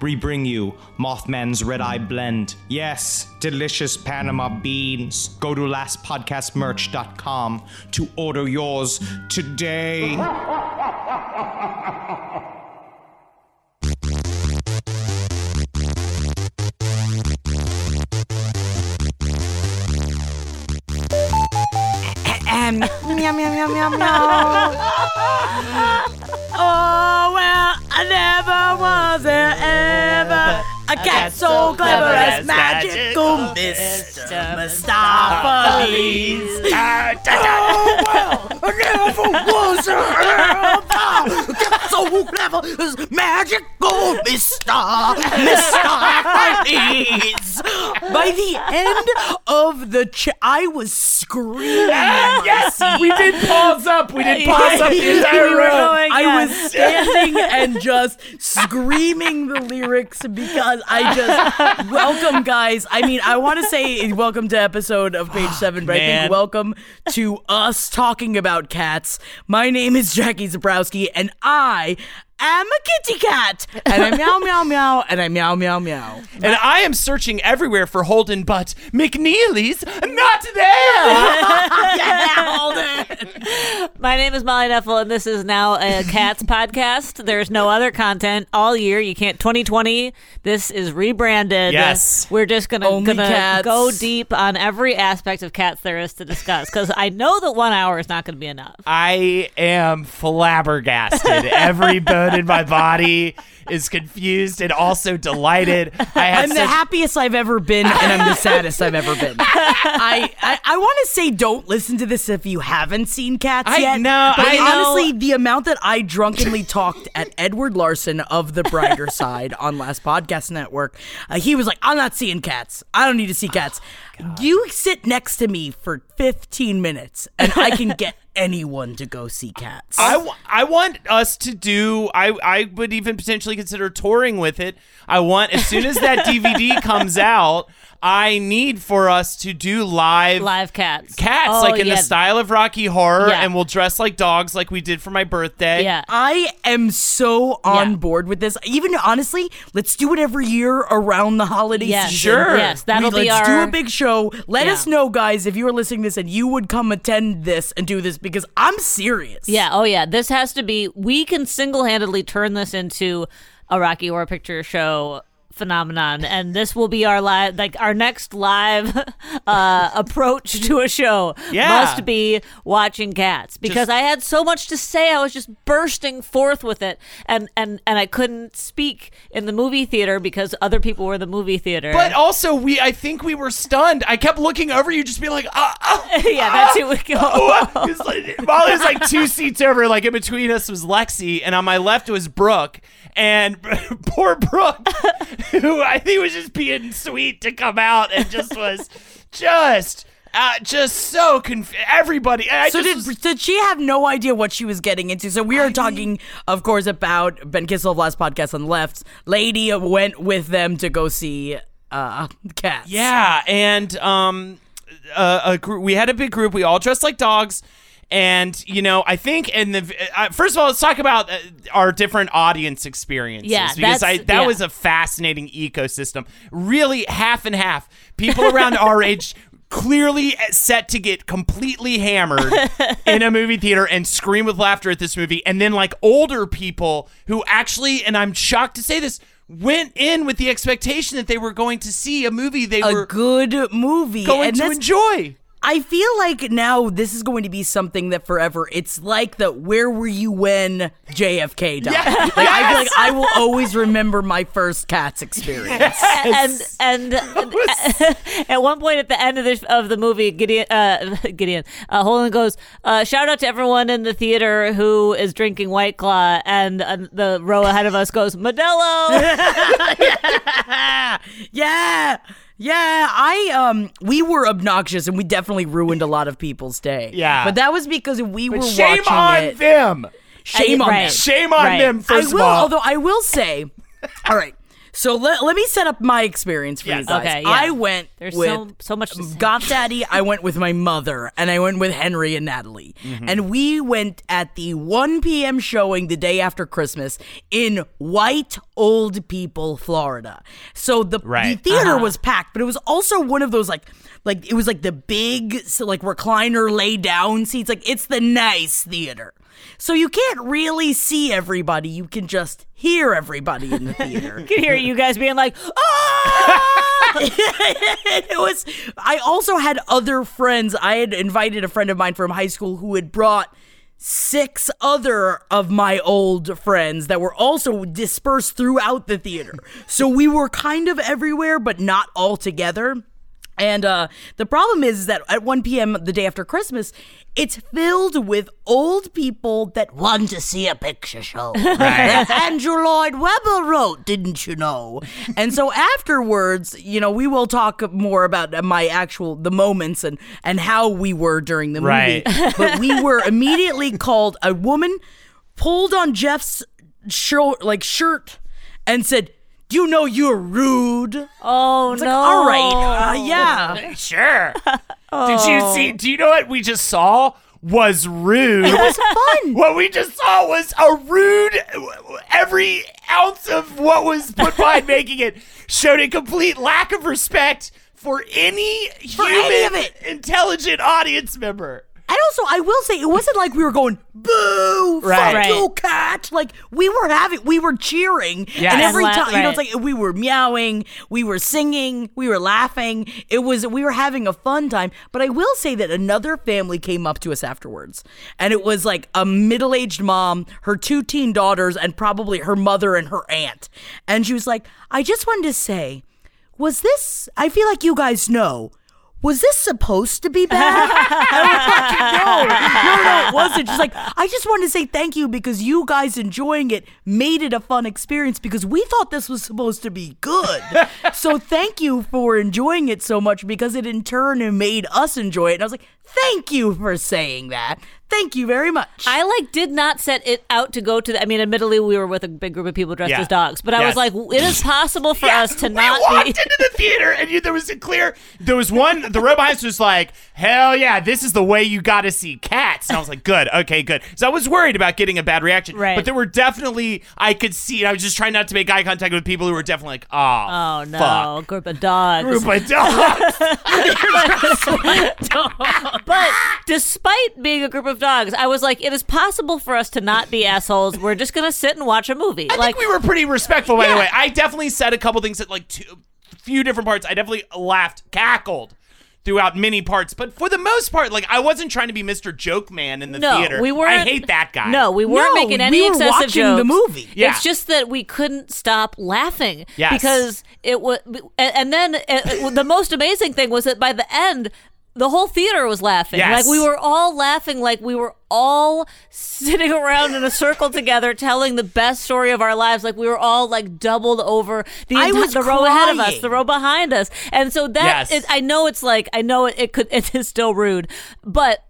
we bring you Mothman's Red Eye Blend. Yes, delicious Panama beans. Go to lastpodcastmerch.com to order yours today. Meow, meow, meow, meow, meow. oh, well, I never was there ever a cat so clever as magical Mr. Mistoffelees. oh, well, I never was there ever a cat so clever as magical Mr. Mistoffelees. By the end of the ch- I was screaming. Yes, we did pause up. We did pause up the entire We room. going, I was standing and just screaming the lyrics because I just welcome guys. I mean, I want to say welcome to episode of page ah, seven, but I think welcome to us talking about cats. My name is Jackie Zebrowski, and I I am a kitty cat, and I meow meow meow, and I meow meow meow. And I am searching everywhere for Holden, but McNeely's not there. Yeah, Holden. My name is Molly Knefel, and this is now a Cats podcast. There's no other content all year. You can't. 2020. This is rebranded. Yes. we're just gonna Only gonna cats. go deep on every aspect of cats there is to discuss because I know that one hour is not going to be enough. I am flabbergasted. Every in my body is confused and also delighted. I had I'm the happiest I've ever been, and I'm the saddest I've ever been. I I, I want to say, don't listen to this if you haven't seen Cats I yet. No, but I know. honestly, the amount that I drunkenly talked at Edward Larson of the Brighter Side on Last Podcast Network, uh, he was like, "I'm not seeing Cats. I don't need to see Cats." you sit next to me for 15 minutes, and I can get anyone to go see Cats. I, w- I want us to do I I would even potentially consider touring with it. I want as soon as that DVD comes out, I need for us to do live Live cats. cats Oh, like in yeah. the style of Rocky Horror Yeah. and we'll dress like dogs like we did for my birthday. Yeah. I am so on Yeah. board with this. Even honestly, let's do it every year around the holiday Yes. season. Sure. Yes, that'll We- be let's our. do a big show. Let Yeah. us know, guys, if you are listening to this and you would come attend this and do this because I'm serious. Yeah, oh yeah. This has to be we can single handedly turn this into a Rocky Horror Picture Show phenomenon and this will be our live like our next live uh approach to a show Yeah. must be watching cats because Just- i had so much to say i was just bursting forth with it and and and i couldn't speak in the movie theater because other people were in the movie theater But also we I think we were stunned. I kept looking over you just being like, ah, ah, yeah that's who we go ah. It like, Molly was like two seats over, like in between us was Lexi, and on my left was Brooke. And poor Brooke, who I think was just being sweet to come out and just was just uh, just so conf- everybody. I So did, did she have no idea what she was getting into? So we are talking, of course, about Ben Kissel of Last Podcast on the Left. Lady went with them to go see uh, Cats. Yeah, and um, uh, a group, we had a big group. We all dressed like dogs, And you know, I think, and the uh, first of all, let's talk about uh, our different audience experiences. Yeah, because I that yeah. was a fascinating ecosystem. Really, half and half. People around our age clearly set to get completely hammered in a movie theater and scream with laughter at this movie, and then like older people who actually, and I'm shocked to say this. Went in with the expectation that they were going to see a movie they were A were good movie. going and to enjoy. I feel like now this is going to be something that forever. It's like the "Where were you when JFK died?" Yes. Like, I feel like I will always remember my first Cats experience. and and at one point at the end of the of the movie, Gideon uh, Gideon uh, Holden goes, uh, "Shout out to everyone in the theater who is drinking White Claw," and uh, the row ahead of us goes, "Modelo." yeah, yeah. I um, we were obnoxious and we definitely ruined a lot of people's day. Yeah. but that was because we But were shame watching on it. them. Shame on Right. them. Shame on Right. them. First I will, of all, although I will say, all right. So let, let me set up my experience for Yes. you guys. Okay, yeah. I went There's with so so much to say. Goth Daddy. I went with my mother, and I went with Henry and Natalie, Mm-hmm. and we went at the 1 p.m. showing the day after Christmas in White Old People, Florida. So the Right. the theater Uh-huh. was packed, but it was also one of those like like it was like the big so like recliner lay down seats. Like it's the nice theater. So you can't really see everybody. You can just hear everybody in the theater. I can hear you guys being like, "Ah!" it was I also had other friends. I had invited a friend of mine from high school who had brought six other of my old friends that were also dispersed throughout the theater. So we were kind of everywhere but not all together. And uh, the problem is that at 1 p.m. the day after Christmas, it's filled with old people that want to see a picture show. that Andrew Lloyd Webber wrote, didn't you know? And so afterwards, you know, we will talk more about my actual the moments and and how we were during the movie. Right. But we were immediately called. A woman pulled on Jeff's shirt, like shirt, and said. Do you know you're rude? "Oh It's no!" like, all right, uh, yeah. sure. Did you see? Do you know what we just saw? Was rude. It was fun. What we just saw was a rude. Every ounce of what was put behind making it showed a complete lack of respect for any human, any intelligent audience member. And also, I will say, it wasn't like we were going boo, Right. fuck Right. you, cat. Like we were having, we were cheering, Yes. and every And la- time, you know, it's like we were meowing, we were singing, we were laughing. It was, we were having a fun time. But I will say that another family came up to us afterwards, and it was like a middle-aged mom, her two teen daughters, and probably her mother and her aunt, and she was like, "I just wanted to say." Was this? I feel like you guys know. Was this supposed to be bad? I no, no, no, it wasn't. She's like, I just wanted to say thank you because you guys enjoying it made it a fun experience because we thought this was supposed to be good. so thank you for enjoying it so much because it in turn made us enjoy it. And I was like, thank you for saying that. Thank you very much. I like did not set it out to go to. The, I mean, admittedly, we were with a big group of people dressed Yeah. as dogs, but I Yes. was like, it is possible for Yeah, us to we not walked be. into the theater and you, there was a clear. There was one. The row behind us was like, "Hell yeah, this is the way you got to see cats." And I was like, "Good, okay, good." So I was worried about getting a bad reaction, Right. But there were definitely I could see. I was just trying not to make eye contact with people who were definitely like, "Oh, Oh no, fuck." group of dogs. Group of dogs. But despite being a group of dogs, I was like, it is possible for us to not be assholes. We're just gonna sit and watch a movie. I like think we were pretty respectful, by the way. I definitely said a couple things at like two, few different parts. I definitely laughed, cackled throughout many parts, but for the most part, like I wasn't trying to be Mr. Joke Man in the no, theater. we weren't. I hate that guy. No, we weren't No, making any we were excessive watching jokes. the movie. Yeah. It's just that we couldn't stop laughing Yes. because it was, and, and then uh, the most amazing thing was that by the end. The whole theater was laughing. Yes. Like we were all laughing like we were all sitting around in a circle together telling the best story of our lives. Like we were all like doubled over the, enti- the row ahead of us, the row behind us. And so that Yes. is, I know it's like I know it, it could it is still rude, but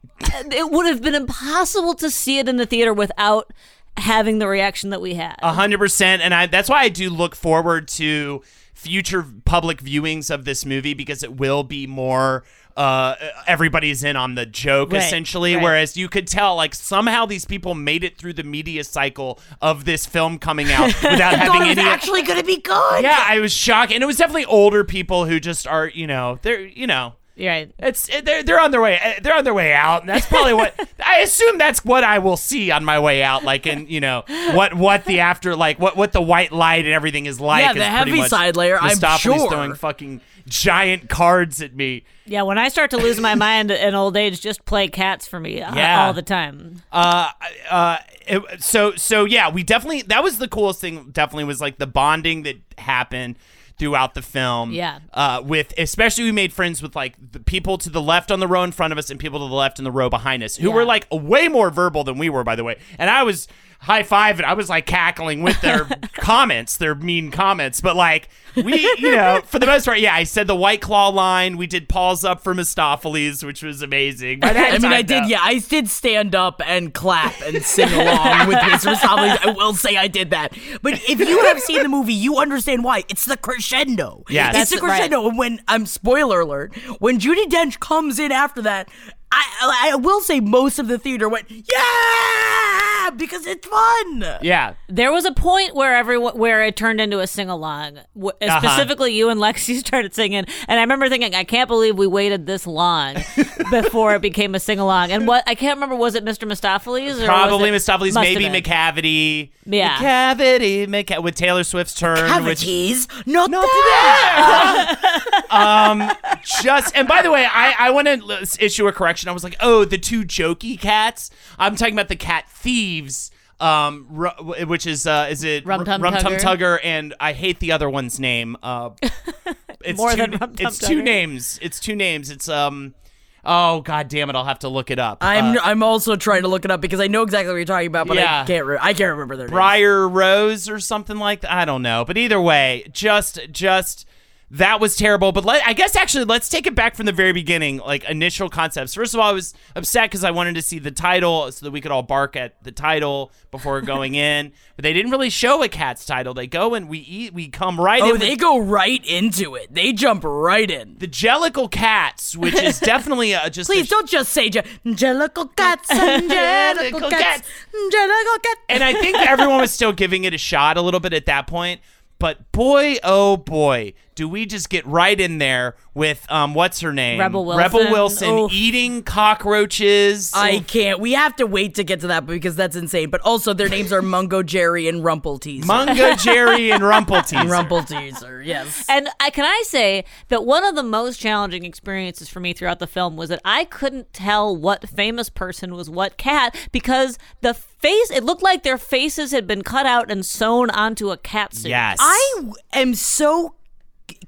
it would have been impossible to see it in the theater without having the reaction that we had. A hundred percent, and I that's why I do look forward to future public viewings of this movie because it will be more uh everybody's in on the joke Right, essentially right. whereas you could tell like somehow these people made it through the media cycle of this film coming out without having it was any actually gonna be good. yeah i was shocked and it was definitely older people who just are you know they're you know You're right. it's they're they're on their way they're on their way out and that's probably what I assume that's what I will see on my way out like in you know what what the after like what what the white light and everything is like Yeah, the Heaviside Layer, I'm sure. throwing fucking giant cards at me Yeah, when I start to lose my mind in old age, just play cats for me uh, Yeah. all the time. uh uh it- so so yeah we definitely that was the coolest thing definitely was like the bonding that happened throughout the film Yeah. uh with especially we made friends with like the people to the left on the row in front of us and people to the left in the row behind us who Yeah. were like way more verbal than we were by the way and i was high five and i was like cackling with their comments their mean comments but like we you know for the most part yeah i said the white claw line we did paws up for mistoffelees which was amazing By that I mean, I time, did. though- Yeah, I did stand up and clap and sing along with Mr. Mistoffelees. I will say I did that. But if you have seen the movie, you understand why. It's the crescendo. Yeah, it's the That's right. crescendo. And when I'm spoiler alert, when Judi Dench comes in after that, I I will say most of the theater went yeah because it's fun. yeah There was a point where everyone where it turned into a sing along. W- Uh-huh. Specifically, you and Lexi started singing, and I remember thinking, I can't believe we waited this long before it became a sing along. And what I can't remember was it Mr. Mistoffelees or Probably was Mistoffelees, maybe have been. Macavity. Yeah. Macavity, McCa- with Taylor Swift's turn. Which, Cavities, not, Not that. um, just and by the way, I I want to issue a correction. I was like, oh, the two jokey cats. I'm talking about the cat thieves. Um, ru- which is uh, is it Rum Tum Rum Tum Tugger? Tugger, and I hate the other one's name. Uh, it's More two, than Rum Tum It's two names. It's two names. It's um. Oh god damn it! I'll have to look it up. I'm Uh, I'm also trying to look it up because I know exactly what you're talking about, but Yeah. I can't re- I can't remember their names. Briar Rose or something like that. I don't know. But either way, just just that was terrible. But let, I guess actually let's take it back from the very beginning, like initial concepts. First of all, I was upset because I wanted to see the title so that we could all bark at the title before going in. But they didn't really show a cat's title. They go and we eat. We come right Oh, in. they with go right into it. They jump right in. the Jellicle Cats, which is definitely a, just a Please sh- don't just say Je- Jellicle cats, Jellicle cats, cats. Angelical cats. and I think everyone was still giving it a shot a little bit at that point. But boy, oh boy, do we just get right in there with um, what's her name, Rebel Rebel Wilson. Wilson Oof. eating cockroaches. I can't. We have to wait to get to that because that's insane. But also, their names are Mungo Jerry and Rumpleteazer. Mungo Jerry and Rumpleteazer. Rumple Teaser, yes. And I can I say that one of the most challenging experiences for me throughout the film was that I couldn't tell what famous person was what cat because the face it looked like their faces had been cut out and sewn onto a cat suit. Yes, I w- am so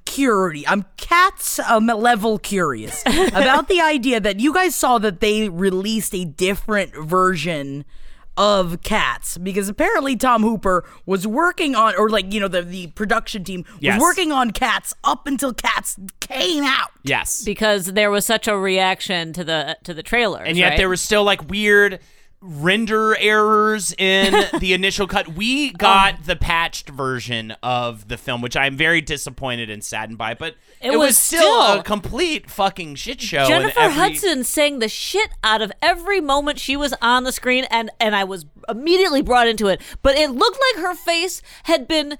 curious. I'm cats um, level curious about the idea that you guys saw that they released a different version of cats because apparently Tom Hooper was working on or like you know the the production team was Yes. working on cats up until cats came out. yes, because there was such a reaction to the to the trailer. and yet right? there was still like weird render errors in the initial cut. We got oh. the patched version of the film, which I'm very disappointed and saddened by. But it, It was, was still, still- a complete fucking shit show. and Jennifer every- Hudson sang the shit out of every moment she was on the screen, and and I was immediately brought into it. But it looked like her face had been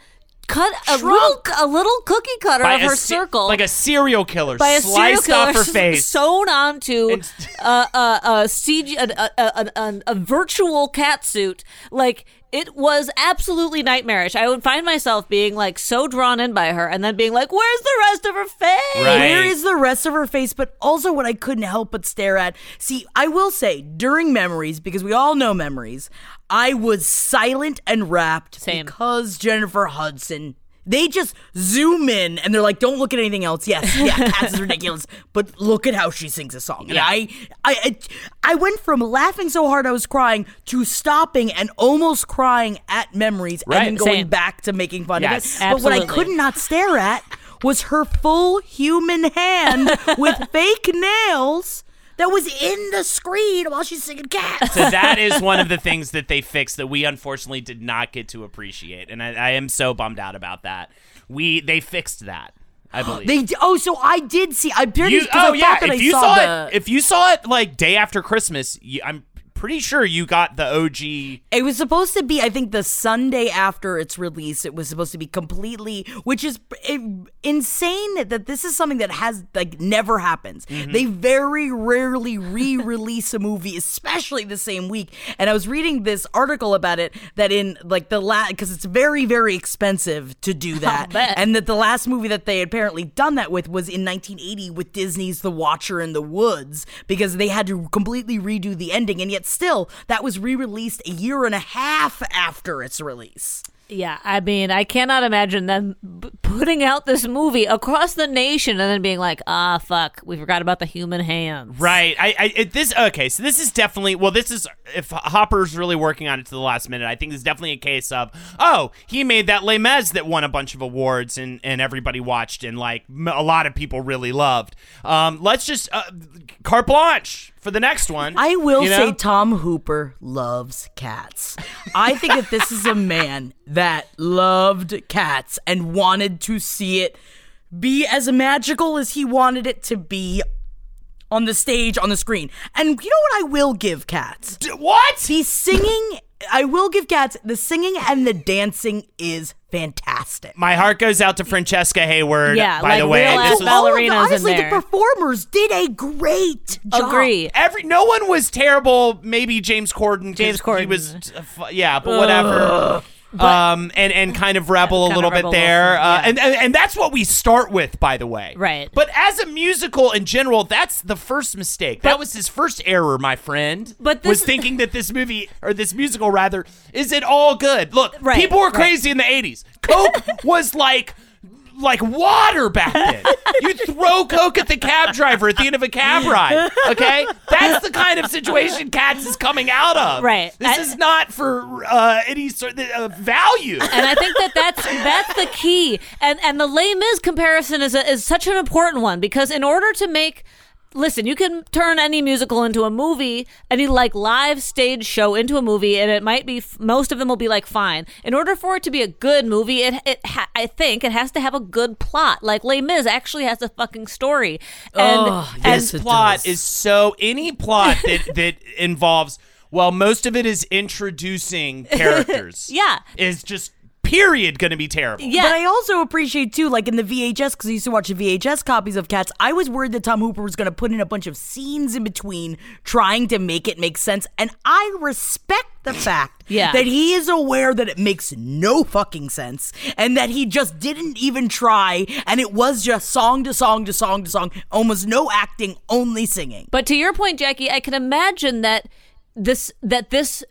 cut a little a little cookie cutter by of her se- circle like a serial killer, by a serial sliced killer off her face. sewn onto a, a, a CG a, a, a, a, a virtual cat suit. Like it was absolutely nightmarish. I would find myself being like so drawn in by her, and then being like, "Where's the rest of her face?" Right. Where is the rest of her face? But also, what I couldn't help but stare at. See, I will say during memories, because we all know memories, I was silent and rapt Same. because Jennifer Hudson. They just zoom in and they're like, "Don't look at anything else." Yes, yeah, Cats is ridiculous, but look at how she sings a song. And Yeah. I, I, I, I went from laughing so hard I was crying to stopping and almost crying at memories Right. and then going Same. back to making fun Yes. of it. Absolutely. But what I could not stare at was her full human hand with fake nails that was in the screen while she's singing cats. so that is one of the things that they fixed that we unfortunately did not get to appreciate, and I, I am so bummed out about that. we they fixed that. I believe. They d- oh, so I did see. I'm pretty you, oh I yeah, thought that if I you saw, saw, the. it, if you saw it like day after Christmas, you, I'm pretty sure you got the OG. It was supposed to be, I think, the Sunday after its release. It was supposed to be completely, which is eh, insane that this is something that has like never happens. Mm-hmm. They very rarely re-release a movie, especially the same week. And I was reading this article about it that in like the last, because it's very very expensive to do that, and that the last movie that they had apparently done that with was in 1980 with Disney's The Watcher in the Woods because they had to completely redo the ending, and yet still that was re-released a year and a half after its release. Yeah, I mean, I cannot imagine them b- putting out this movie across the nation and then being like, "Ah, fuck, we forgot about the human hands." Right. I, I it, this okay. So this is definitely well. This is if Hooper's really working on it to the last minute. I think this is definitely a case of oh he made that Les Mis that won a bunch of awards and and everybody watched and like a lot of people really loved. Um, let's just uh, carte blanche for the next one. I will you know? say Tom Hooper loves cats. I think that this is a man that loved cats and wanted to see it be as magical as he wanted it to be on the stage, on the screen. And you know what I will give cats? D- what? He's singing. I will give cats the singing and the dancing is fantastic. My heart goes out to Francesca Hayward. Yeah, by like the way, real this ass was All of the- ballerinas in honestly, there. the performers did a great job. Agree. every no one was terrible. Maybe James Corden. James He Corden. was uh, yeah, but whatever. Um and and kind of rebel a little bit there, uh, and, and and that's what we start with, by the way. Right. But as a musical in general, that's the first mistake. that was his first error, my friend. But was thinking that this movie or this musical rather is it all good? Look, Right, people were right. crazy in the '80s. Coke was like. Like water back then. You throw Coke at the cab driver at the end of a cab ride. Okay? That's the kind of situation Cats is coming out of. Right. This I- is not for uh, any sort of uh, value. and I think that that's that's the key. And and the Les Mis comparison is a, is such an important one because in order to make Listen, you can turn any musical into a movie, any like live stage show into a movie, and it might be most of them will be like fine. In order for it to be a good movie, it it ha- I think it has to have a good plot. Like Les Mis actually has a fucking story, and Oh, and yes, it plot does. is so any plot that that involves well, most of it is introducing characters. Yeah. is just period going to be terrible. yeah, But I also appreciate too, like in the VHS, because I used to watch the VHS copies of Cats. I was worried that Tom Hooper was going to put in a bunch of scenes in between, trying to make it make sense. And I respect the fact Yeah. that he is aware that it makes no fucking sense, and that he just didn't even try, and it was just song to song to song to song, almost no acting, only singing. But to your point, Jackie, I can imagine that this that this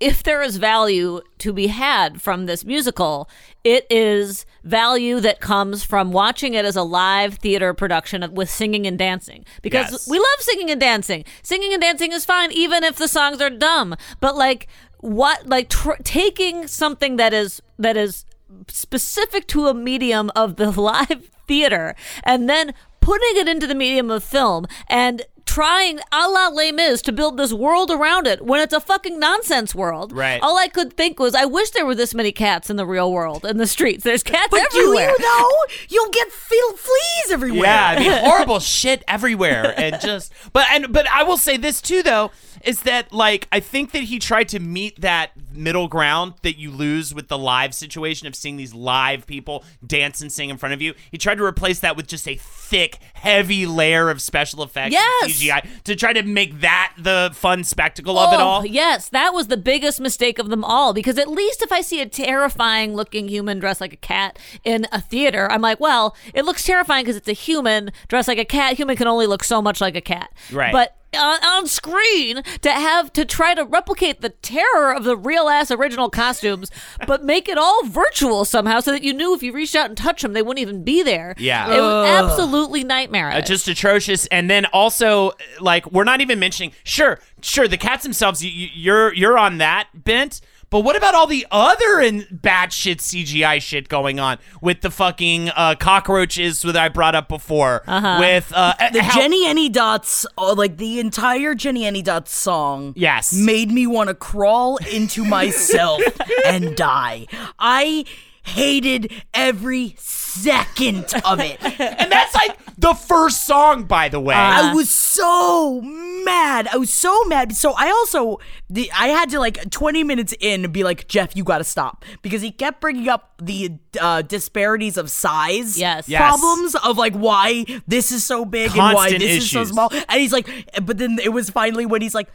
if there is value to be had from this musical, it is value that comes from watching it as a live theater production of, with singing and dancing. Because Yes. we love singing and dancing. Singing and dancing is fine, even if the songs are dumb. But like what, like tr- taking something that is that is specific to a medium of the live theater and then putting it into the medium of film and trying a la Les Mis to build this world around it when it's a fucking nonsense world. Right. All I could think was, I wish there were this many cats in the real world, in the streets. There's cats But everywhere. do you know? You'll get feel fleas everywhere. Yeah, I mean, horrible shit everywhere, and just but and but I will say this too though is that like I think that he tried to meet that middle ground that you lose with the live situation of seeing these live people dance and sing in front of you. He tried to replace that with just a thick, heavy layer of special effects, and Yes. CGI, to try to make that the fun spectacle of it Oh, all. Yes, that was the biggest mistake of them all. Because at least if I see a terrifying looking human dressed like a cat in a theater, I'm like, well, it looks terrifying because it's a human dressed like a cat. Human can only look so much like a cat. Right. But on, on screen to have to try to replicate the terror of the real ass original costumes, but make it all virtual somehow so that you knew if you reached out and touched them, they wouldn't even be there. Yeah. It was absolutely nightmarish. Uh, just atrocious. And then also, like, we're not even mentioning. Sure, sure, the cats themselves. You, you- you're you're on that bent. But what about all the other and batshit CGI shit going on with the fucking uh, cockroaches that I brought up before? Uh-huh. With uh, The how- Jennyanydots, oh, like the entire Jennyanydots song, Yes. made me want to crawl into myself and die. I hated every second of it. and that's like the first song, by the way. I was so mad. I was so mad. So I also, the, I had to like 20 minutes in be like, Jeff, you got to stop because he kept bringing up the uh, disparities of size Yes. Yes. problems of like why this is so big and why Constant this is so small. And he's like, but then it was finally when he's like,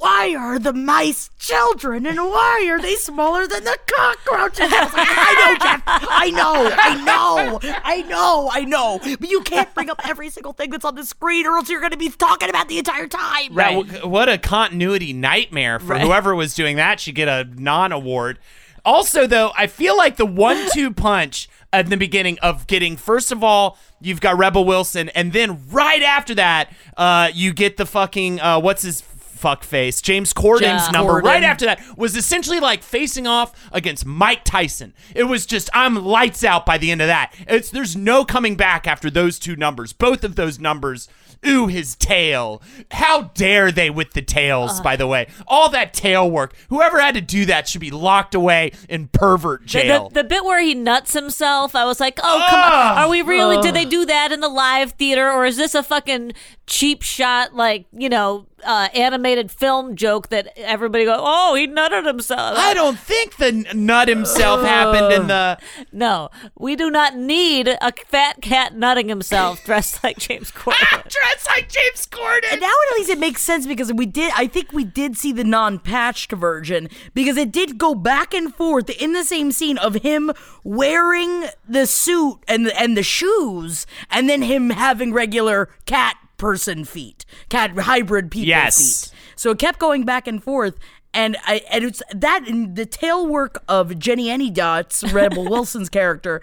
why are the mice children and why are they smaller than the cockroaches? I was like, I know, Jeff. I know, I know, I know, I know. But you can't bring up every single thing that's on the screen or else you're going to be talking about the entire time. Right. w- What a continuity nightmare for Right. whoever was doing that should get a non award. Also, though, I feel like the one two punch at the beginning of getting, first of all, you've got Rebel Wilson, and then right after that, uh, you get the fucking, uh, what's his fuck face? James Corden's Yeah. number. Corden. Right after that was essentially like facing off against Mike Tyson. It was just, I'm lights out by the end of that. It's There's no coming back after those two numbers. Both of those numbers. Ooh, his tail. How dare they with the tails, by the way? All that tail work. Whoever had to do that should be locked away in pervert jail. the, the bit where he nuts himself, I was like, oh, come on. Are we really, did they do that in the live theater or is this a fucking cheap shot, like, you know, uh, animated film joke that everybody go, oh, he nutted himself? I don't think the n- nut himself happened in the. No, we do not need a fat cat nutting himself dressed like James Corden. Dressed like James Corden. And now at least it makes sense because we did. I think we did see the non-patched version because it did go back and forth in the same scene of him wearing the suit and the, and the shoes, and then him having regular cat person feet, cat hybrid people Yes. feet. So it kept going back and forth. And I and it's that and the tail work of Jennyanydots, Rebel Wilson's character.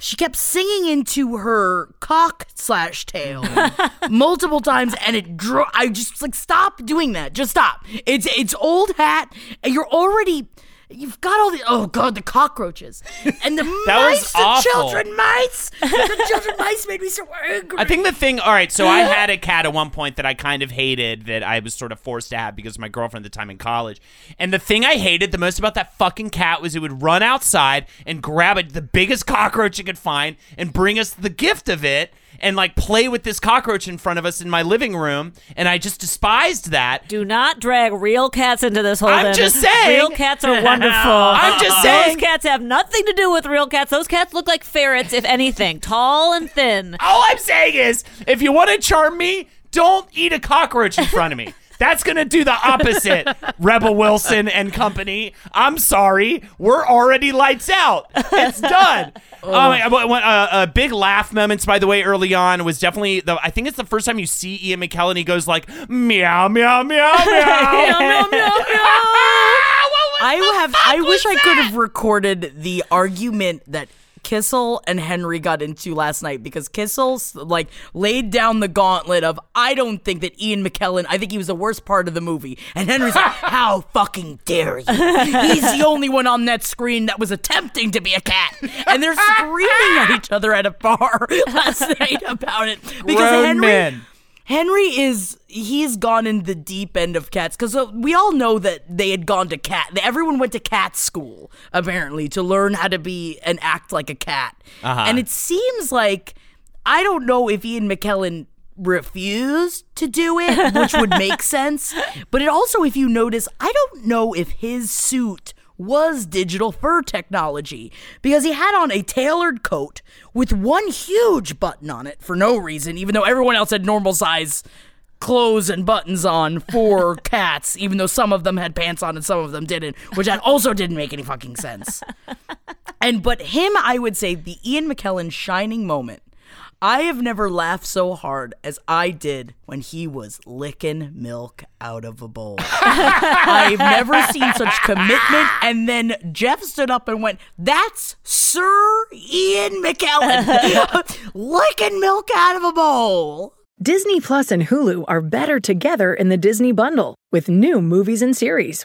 She kept singing into her cock slash tail multiple times, and it drew. I just was like, stop doing that. Just stop. It's it's old hat, and you're already. You've got all the oh god the cockroaches and the mice the awful. children mice the children mice made me so angry. I think the thing, all right, so I had a cat at one point that I kind of hated that I was sort of forced to have because of my girlfriend at the time in college. And the thing I hated the most about that fucking cat was it would run outside and grab it, the biggest cockroach it could find and bring us the gift of it and like play with this cockroach in front of us in my living room. And I just despised that. Do not drag real cats into this whole I'm thing. just saying. Real cats are wonderful. I'm just saying, Those cats have nothing to do with real cats. Those cats look like ferrets, if anything, tall and thin. All I'm saying is, if you want to charm me, don't eat a cockroach in front of me. That's gonna do the opposite, Rebel Wilson and company. I'm sorry, we're already lights out. It's done. Um, I- I- uh, uh, big laugh moments, by the way, early on was definitely the. I think it's the first time you see Ian McKellen. He goes like meow meow meow meow meow meow meow. I have. I wish I could have recorded the argument that Kissel and Henry got into last night because Kissel like laid down the gauntlet of I don't think that Ian McKellen. I think he was the worst part of the movie, and Henry's like, "How fucking dare you? He's the only one on that screen that was attempting to be a cat." And they're screaming at each other at a bar last night about it because Grown Henry. men. Henry is he's gone in the deep end of cats because we all know that they had gone to cat. Everyone went to cat school apparently to learn how to be and act like a cat. Uh-huh. And it seems like I don't know if Ian McKellen refused to do it, which would make sense. But it also, if you notice, I don't know if his suit was digital fur technology because he had on a tailored coat with one huge button on it for no reason, even though everyone else had normal size clothes and buttons on for cats, even though some of them had pants on and some of them didn't, which that also didn't make any fucking sense. And but him, I would say the Ian McKellen shining moment. I have never laughed so hard as I did when he was licking milk out of a bowl. I've never seen such commitment. And then Jeff stood up and went, That's Sir Ian McKellen licking milk out of a bowl. Disney Plus and Hulu are better together in the Disney Bundle with new movies and series.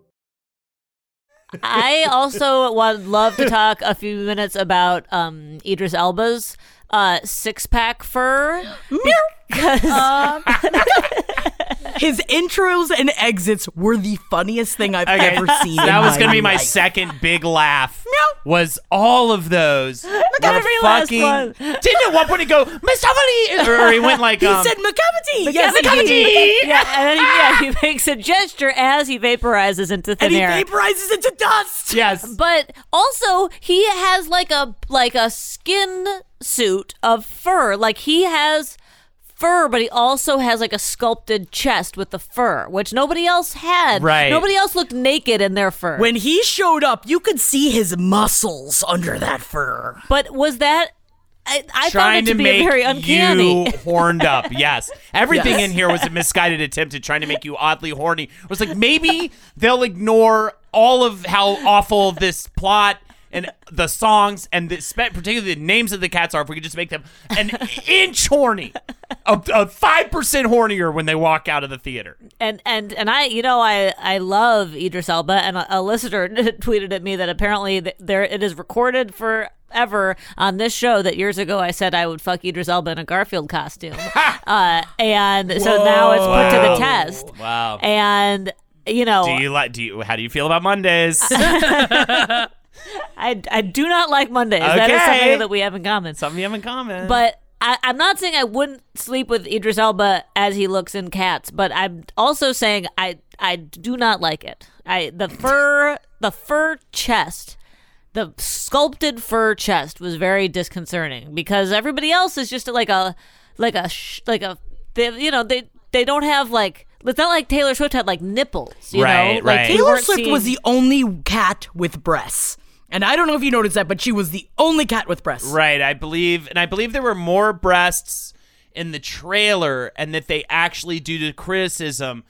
I also would love to talk a few minutes about um, Idris Elba's uh, six pack fur. Because Um, His intros and exits were the funniest thing I've Okay, ever seen. that in was gonna be my life. second big laugh. No. Was all of those Look at every last one. Didn't at one point he go Mustafa or he went like He um, said Macavity. Yes, Yes, Macavity. yeah, and then he, yeah, he makes a gesture as he vaporizes into thin And he air. vaporizes into dust. yes. But also, he has like a like a skin suit of fur. Like he has fur, but he also has like a sculpted chest with the fur, which nobody else had. Right. Nobody else looked naked in their fur. When he showed up, you could see his muscles under that fur. but was that? I, I found trying it to, to be make very uncanny. you horned up. Yes, everything Yes. in here was a misguided attempt at trying to make you oddly horny. It was like maybe they'll ignore all of how awful this plot and the songs and the, particularly the names of the cats are. If we could just make them an inch horny, a five percent hornier when they walk out of the theater. and and and I, you know, I I love Idris Elba, and a, a listener tweeted at me that apparently th- there it is recorded forever on this show that years ago I said I would fuck Idris Elba in a Garfield costume, uh, and so now it's put to the test. Wow. And you know, Do you like? Do you? How do you feel about Mondays? I I do not like Mondays. Okay. That is something that we have in common. Something you have in common. But I, I'm not saying I wouldn't sleep with Idris Elba as he looks in Cats, but I'm also saying I I do not like it. I the fur the fur chest, the sculpted fur chest was very disconcerting because everybody else is just like a like a like a they, you know they they don't have like it's not like Taylor Swift had like nipples, you Right, know. Like right. you Taylor Swift seeing- was the only cat with breasts. And I don't know if you noticed that, but she was the only cat with breasts. Right, I believe, and I believe there were more breasts in the trailer, and that they actually, due to criticism,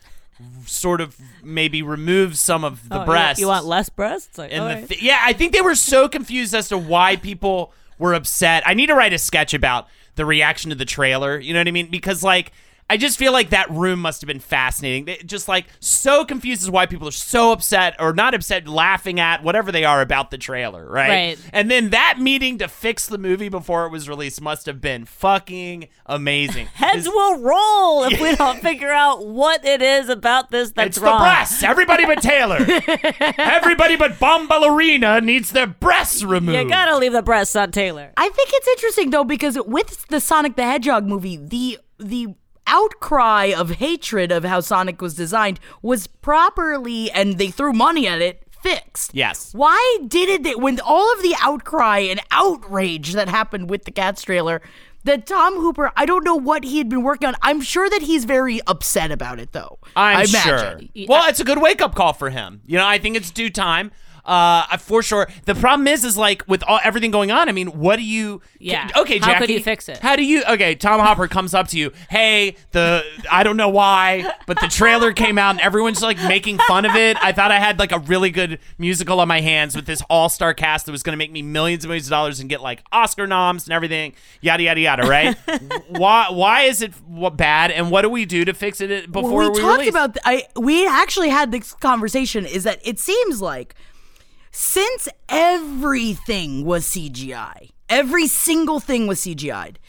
sort of maybe remove some of the Oh, breasts. You, want less breasts? Like, in the right. th- yeah, I think they were so confused as to why people were upset. I need to write a sketch about the reaction to the trailer. You know what I mean? Because like. I just feel like that room must have been fascinating. They just like so confused as why people are so upset or not upset, laughing at whatever they are about the trailer, right? Right. And then that meeting to fix the movie before it was released must have been fucking amazing. Heads This- will roll if we don't figure out what it is about this that's it's wrong. the breasts. Everybody but Taylor. Everybody but Bomb Ballerina needs their breasts removed. You gotta leave the breasts on Taylor. I think it's interesting though because with the Sonic the Hedgehog movie, the the outcry of hatred of how Sonic was designed was properly and they threw money at it fixed. Yes. Why did it when all of the outcry and outrage that happened with the Cats trailer that Tom Hooper, I don't know what he had been working on. I'm sure that he's very upset about it though. I'm I sure. Well, it's a good wake up call for him. You know, I think it's due time. Uh, for sure. The problem is, is like with all everything going on. I mean, what do you? Yeah. Okay, How Jackie. could you fix it? How do you? Okay, Tom Hooper comes up to you. Hey, the I don't know why, but the trailer came out and everyone's like making fun of it. I thought I had like a really good musical on my hands with this all star cast that was going to make me millions and millions of dollars and get like Oscar noms and everything. Yada yada yada. Right? why? Why is it bad? And what do we do to fix it before well, we, we talked release? about th- I we actually had this conversation is that it seems like since everything was CGI, every single thing was CGI'd,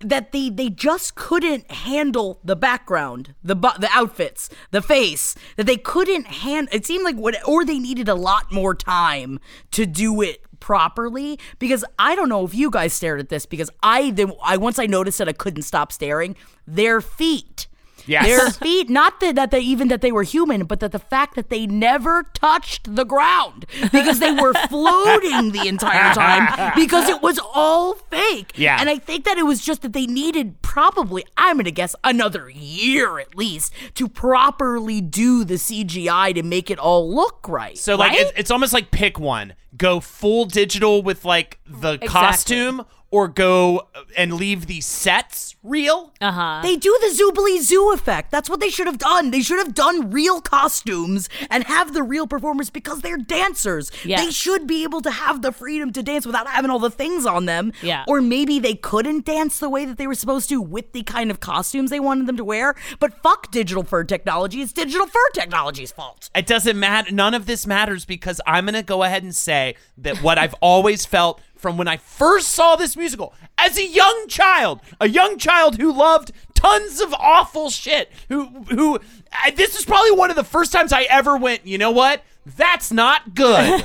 that they they just couldn't handle the background, the the outfits, the face, that they couldn't hand. It seemed like what, or they needed a lot more time to do it properly. Because I don't know if you guys stared at this, because I then I once I noticed that I couldn't stop staring. Their feet Yes. Their feet, not that, that they even that they were human, but that the fact that they never touched the ground because they were floating the entire time because it was all fake. Yeah. And I think that it was just that they needed probably, I'm gonna guess, another year at least to properly do the CGI to make it all look right. So like right? it, it's almost like pick one. Go full digital with like the costume or go and leave the sets real. Uh huh. They do the Zoobilee Zoo effect. That's what they should have done. They should have done real costumes and have the real performers because they're dancers. Yeah. They should be able to have the freedom to dance without having all the things on them. Yeah. Or maybe they couldn't dance the way that they were supposed to with the kind of costumes they wanted them to wear. But fuck digital fur technology. It's digital fur technology's fault. It doesn't matter. None of this matters because I'm going to go ahead and say that what I've always felt from when I first saw this musical as a young child, a young child who loved tons of awful shit, who who I, this is probably one of the first times I ever went, you know what? That's not good.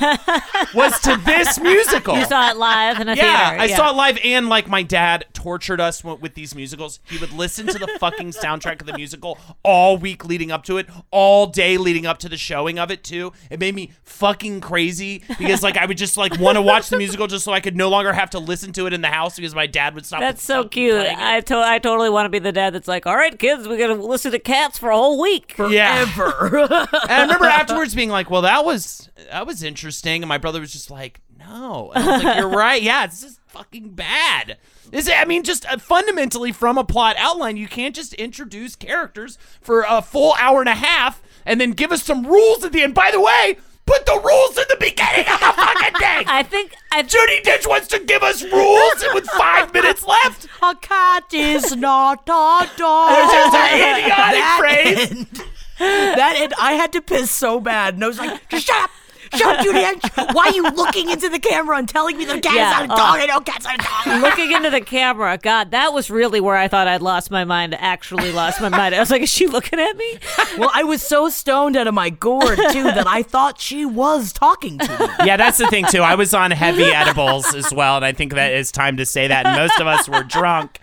was to this musical. You saw it live in a Yeah, theater. I saw it live, and like my dad tortured us with these musicals. He would listen to the fucking soundtrack of the musical all week leading up to it, all day leading up to the showing of it too. It made me fucking crazy because like I would just like want to watch the musical just so I could no longer have to listen to it in the house because my dad would stop. That's so cute. I, to- I totally want to be the dad that's like, all right, kids, we're gonna listen to cats for a whole week. yeah. And I remember afterwards being like, "Well, that was that was interesting," and my brother was just like, "No," and I was like, "You're right. Yeah, this is fucking bad." This, I mean, just uh, fundamentally from a plot outline, you can't just introduce characters for a full hour and a half and then give us some rules at the end. By the way, put the rules in the beginning of the fucking thing. I think I Judi Dench wants to give us rules with five minutes left. a cat is not a dog. Just an idiotic that phrase. End, that end, I had to piss so bad. And I was like, just shut up. Shut up, Judi. Dench. Why are you looking into the camera and telling me the cat Yeah, is not a uh, dog? I know cat's not a dog. looking into the camera, God, that was really where I thought I'd lost my mind. Actually, lost my mind. I was like, is she looking at me? well, I was so stoned out of my gourd, too, that I thought she was talking to me. Yeah, that's the thing too. I was on heavy edibles as well, and I think that it's time to say that. And most of us were drunk,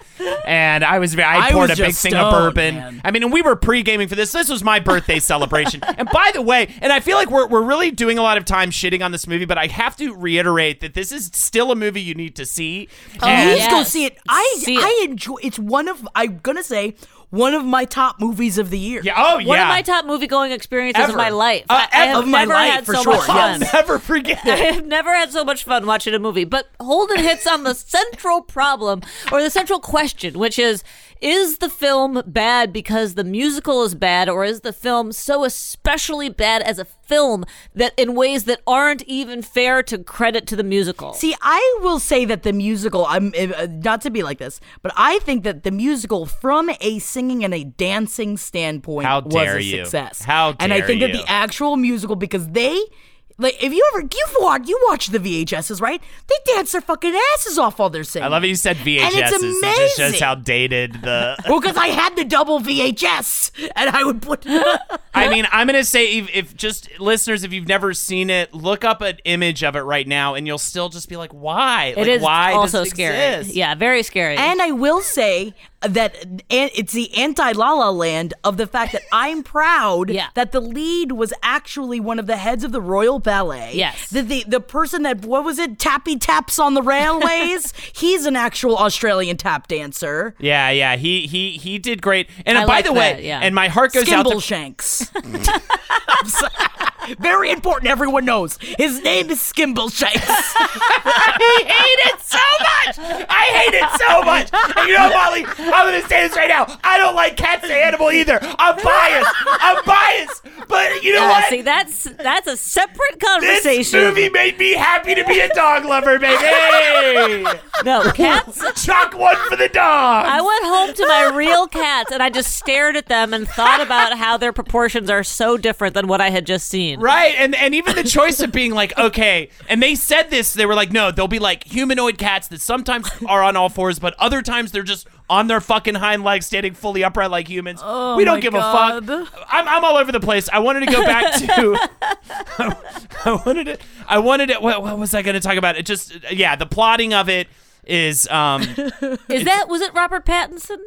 and I was. I I poured was a big just thing of bourbon. man. I mean, and we were pre-gaming for this. This was my birthday celebration. And by the way, and I feel like we're we're really doing a lot of time shitting on this movie, but I have to reiterate that this is still a movie you need to see. And- Please go Yes. see it. I See it. I enjoy. It's one of I'm gonna say one of my top movies of the year. yeah, oh One yeah, One of my top movie going experiences Ever. of my life. Uh, I, I have. Of my never life, had for so sure, much I'll fun. never forget I have never had so much fun watching a movie. But Holden hits on the central problem or the central question, which is is the film bad because the musical is bad, or is the film so especially bad as a film that in ways that aren't even fair to credit to the musical? See, I will say that the musical, I'm uh, not to be like this, but I think that the musical, from a singing and a dancing standpoint, How was dare a you. success. How And I dare think that the actual musical, because they. Like if you ever you've watched you watch the VHSs right? They dance their fucking asses off while they're singing. I love it. You said VHS. And it's It just shows how dated the. Well, because I had the double VHS, and I would put. I mean, I'm gonna say if, if just listeners, if you've never seen it, look up an image of it right now, and you'll still just be like, "Why? it like, is why also does it scary. exist? Yeah, very scary. And I will say that it's the anti La La Land of the fact that I'm proud Yeah. that the lead was actually one of the heads of the Royal Ballet. Yes. The, the, the person that, what was it, tappy taps on the railways? He's an actual Australian tap dancer. Yeah, yeah. He he he did great. And I by like the that, way, yeah. and my heart goes out Skimble to Shanks. Very important, everyone knows. His name is Skimble Shanks. I hate it so much. I hate it so much. And you know, Molly, I'm gonna say this right now. I don't like cats and animal either. I'm biased. I'm biased. But you know Uh, what? see, that's that's a separate conversation. this movie made me happy to be a dog lover, baby. no, cats Chalk one for the dog. I went home to my real cats and I just stared at them and thought about how their proportions are so different than what I had just seen. Right, and and even the choice of being like, okay, and they said this, they were like, no, they'll be like humanoid cats that sometimes are on all fours, but other times they're just on their fucking hind legs, standing fully upright like humans. Oh we don't give God. a fuck. I'm, I'm all over the place. I wanted to go back to. I wanted it. I wanted it. What, what was I going to talk about? It just, yeah, the plotting of it is um Is that was it Robert Pattinson?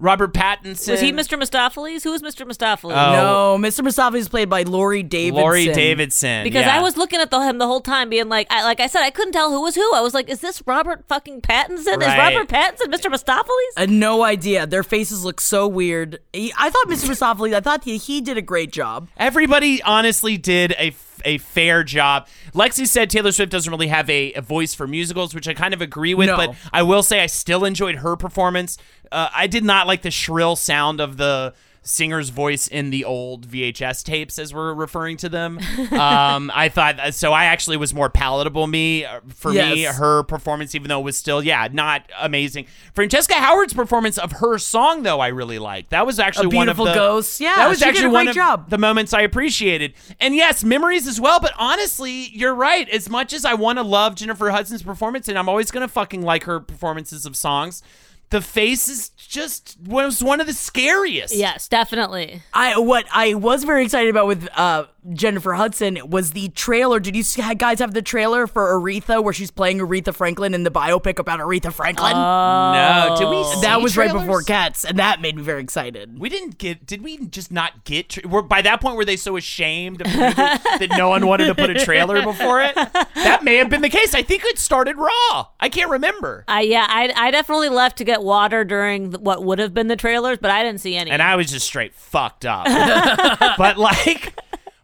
Robert Pattinson. Was he Mr. Mistoffelees? Who was Mr. Mistoffelees? Oh. No, Mr. Mustafa is played by Laurie Davidson. Laurie Davidson. Because yeah. I was looking at the, him the whole time, being like, I, like I said, I couldn't tell who was who. I was like, is this Robert fucking Pattinson? Is Robert Pattinson Mr. Mistoffelees? Uh, no idea. Their faces look so weird. He- I thought Mr. Mustafa, I thought he, he did a great job. Everybody honestly did a, f- a fair job. Lexi said Taylor Swift doesn't really have a, a voice for musicals, which I kind of agree with, No. but I will say I still enjoyed her performance. Uh, I did not like the shrill sound of the singer's voice in the old VHS tapes, as we're referring to them. um, I thought so. I actually was more palatable me uh, for me her performance, even though it was still yeah not amazing. Francesca Hayward's performance of her song though I really liked. That was actually A one of the Ghost. Yeah, that was she did a actually one of job. the moments I appreciated. And yes, memories as well. But honestly, you're right. As much as I want to love Jennifer Hudson's performance, and I'm always gonna fucking like her performances of songs. The face is just was one of the scariest. Yes, definitely. I what I was very excited about with uh, Jennifer Hudson was the trailer. Did you guys have the trailer for Aretha where she's playing Aretha Franklin in the biopic about Aretha Franklin? Oh. No, did we? see that was right before Cats, and that made me very excited. We didn't get. Did we just not get? Tra- were, by that point, were they so ashamed of movie that no one wanted to put a trailer before it? That may have been the case. I think it started raw. I can't remember. I yeah, I, I definitely left to get water during the, what would have been the trailers, but I didn't see any. and I was just straight fucked up. but like,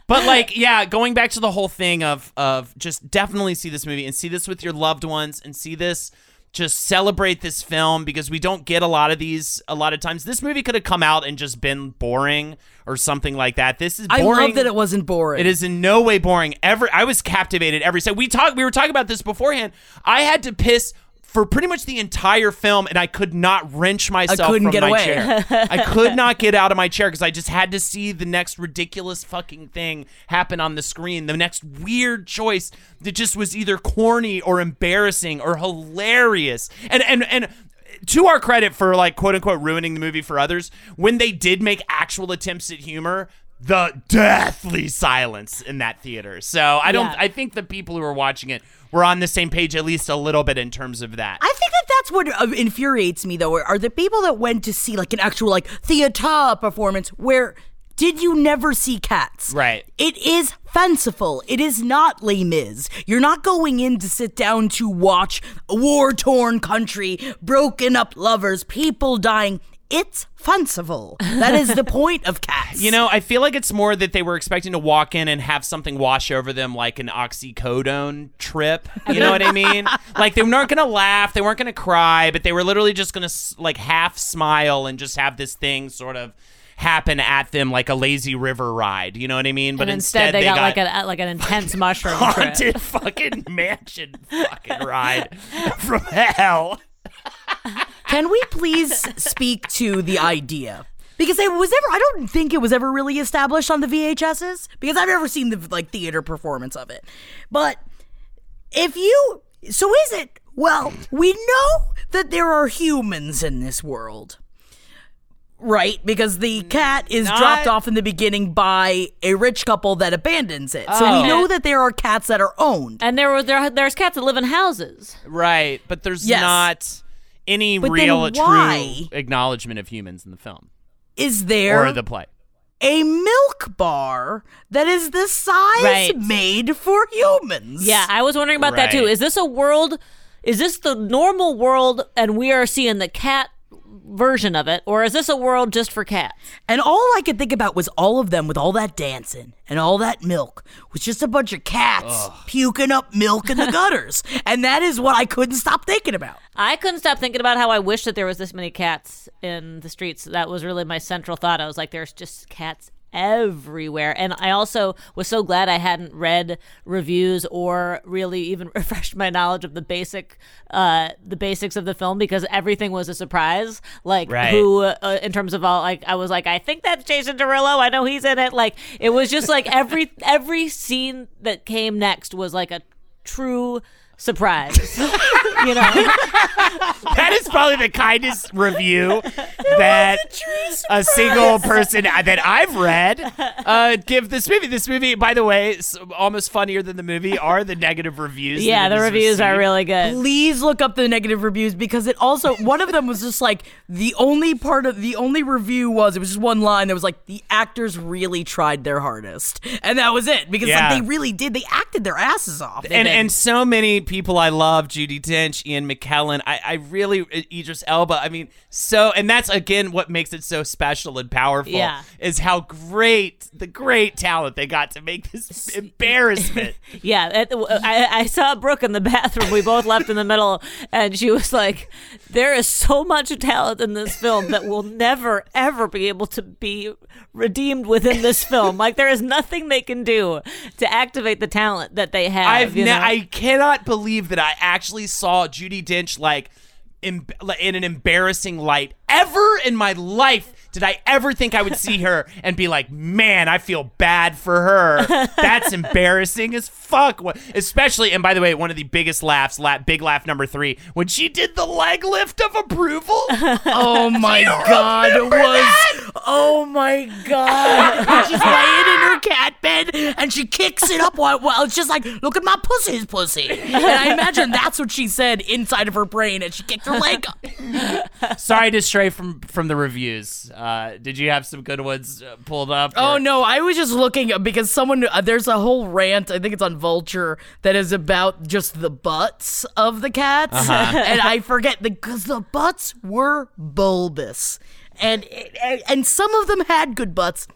but like, yeah, going back to the whole thing of of just definitely see this movie and see this with your loved ones and see this. Just celebrate this film because we don't get a lot of these a lot of times. This movie could have come out and just been boring or something like that. This is I boring. love that it wasn't boring. It is in no way boring. Every I was captivated every set. We talked. We were talking about this beforehand. I had to piss for pretty much the entire film, and I could not wrench myself I couldn't from get my away. chair. I could not get out of my chair because I just had to see the next ridiculous fucking thing happen on the screen. The next weird choice that just was either corny or embarrassing or hilarious. And and and to our credit for like quote unquote ruining the movie for others, when they did make actual attempts at humor, the deathly silence in that theater. So I don't Yeah. I think the people who were watching it were on the same page at least a little bit in terms of that. I think that that's what uh, infuriates me though are the people that went to see like an actual like theater performance where did you never see cats? Right. It is fanciful. It is not Les Mis. You're not going in to sit down to watch a war-torn country, broken up lovers, people dying. It's fanciful. That is the point of cats. You know, I feel like it's more that they were expecting to walk in and have something wash over them like an oxycodone trip. You know what I mean? Like they weren't going to laugh, they weren't going to cry, but they were literally just going to like half smile and just have this thing sort of happen at them like a lazy river ride. You know what I mean? But and instead, they, got, like a like an uh, intense mushroom trip. haunted fucking mansion fucking ride from hell. Can we please speak to the idea? Because it was never, I don't think it was ever really established on the VHSs because I've never seen the like theater performance of it. But if you, so is it, well, we know that there are humans in this world. Right, because the mm, cat is Not- dropped off in the beginning by a rich couple that abandons it. So Oh. we know that there are cats that are owned. And there were there there's cats that live in houses. Right, but there's Yes. not any But real true acknowledgement of humans in the film Is there or the play. a milk bar that is the size Right. made for humans. Yeah, I was wondering about that too. Is this a world? Is this the normal world, and we are seeing the cat version of it, or is this a world just for cats? And all I could think about was all of them with all that dancing and all that milk was just a bunch of cats puking up milk in the gutters. and that is what I couldn't stop thinking about. I couldn't stop thinking about how I wish that there was this many cats in the streets. That was really my central thought. I was like, there's just cats everywhere. And I also was so glad I hadn't read reviews or really even refreshed my knowledge of the basic uh the basics of the film because everything was a surprise. Like Right. who uh, in terms of all like I was like I think that's Jason Derulo. I know he's in it. Like it was just like every every scene that came next was like a true surprise. you know, that is probably the kindest review that a single person that I've read uh, give this movie. This movie, by the way, almost funnier than the movie are the negative reviews. yeah, that the it has reviews are really good. Please look up the negative reviews because it also one of them was just like the only part of the only review was it was just one line that was like the actors really tried their hardest and that was it because Yeah. like they really did they acted their asses off and and so many people I love, Judi Dench, Ian McKellen. I, I really uh, Idris Elba. I mean, so and that's again what makes it so special and powerful. Yeah. is how great the great talent they got to make this embarrassment. Yeah, it, I, I saw Brooke in the bathroom. We both left in the middle, and she was like, "There is so much talent in this film that will never, ever be able to be redeemed within this film. Like there is nothing they can do to activate the talent that they have." I've ne- I cannot believe that I actually saw Judi Dench like em- in an embarrassing light ever in my life. Did I ever think I would see her and be like, man, I feel bad for her? That's embarrassing as fuck. What- Especially, and by the way, one of the biggest laughs, la- big laugh number three, when she did the leg lift of approval. oh my god it was oh my god she's laying in her cat bed and she kicks it up while, while it's just like look at my pussy's pussy and I imagine that's what she said inside of her brain and she kicked her leg up Sorry to stray from from the reviews. Uh, did you have some good ones uh, pulled up? Oh no, I was just looking because someone uh, there's a whole rant. I think it's on Vulture that is about just the butts of the cats, Uh-huh. and I forget because the butts were bulbous, and and and some of them had good butts.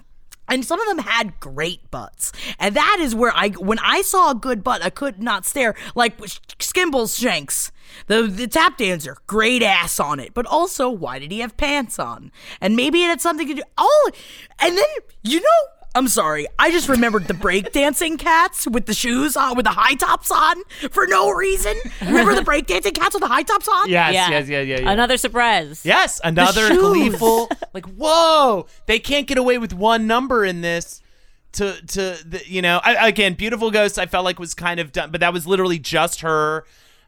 And some of them had great butts, and that is where I, when I saw a good butt, I could not stare. Like Skimbles Shanks, the the tap dancer, great ass on it, but also why did he have pants on? And maybe it had something to do. Oh, and then you know, I'm sorry, I just remembered the breakdancing cats with the shoes on, with the high tops on for no reason. Remember the breakdancing cats with the high tops on? Yes, yeah. yes, yes, yeah, yeah. Another surprise. Yes, another gleeful. Like, whoa, they can't get away with one number in this. To to the, you know, I, again, beautiful ghost. I felt like was kind of done, but that was literally just her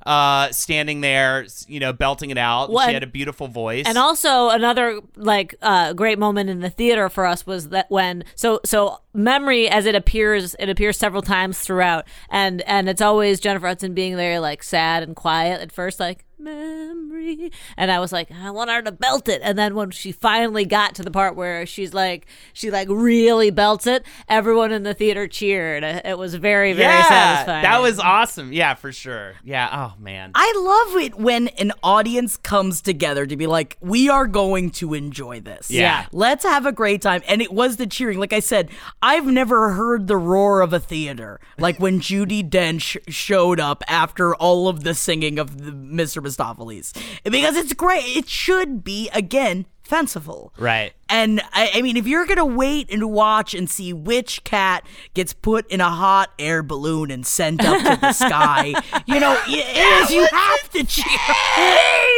uh standing there you know belting it out. Well, she had a beautiful voice. And also another like uh, great moment in the theater for us was that when so so memory as it appears it appears several times throughout. And and it's always Jennifer Hudson being very like sad and quiet at first like memory and I was like I want her to belt it and then when she finally got to the part where she's like she like really belts it everyone in the theater cheered it was very very yeah, satisfying that was awesome yeah for sure yeah oh man I love it when an audience comes together to be like, we are going to enjoy this. Yeah. Let's have a great time. And it was the cheering. Like I said, I've never heard the roar of a theater like when Judi Dench showed up after all of the singing of the Mr. Because it's great. It should be, again, fanciful. right And I, I mean, if you're gonna wait and watch and see which cat gets put in a hot air balloon and sent up to the sky, you know, it is you have to cheer.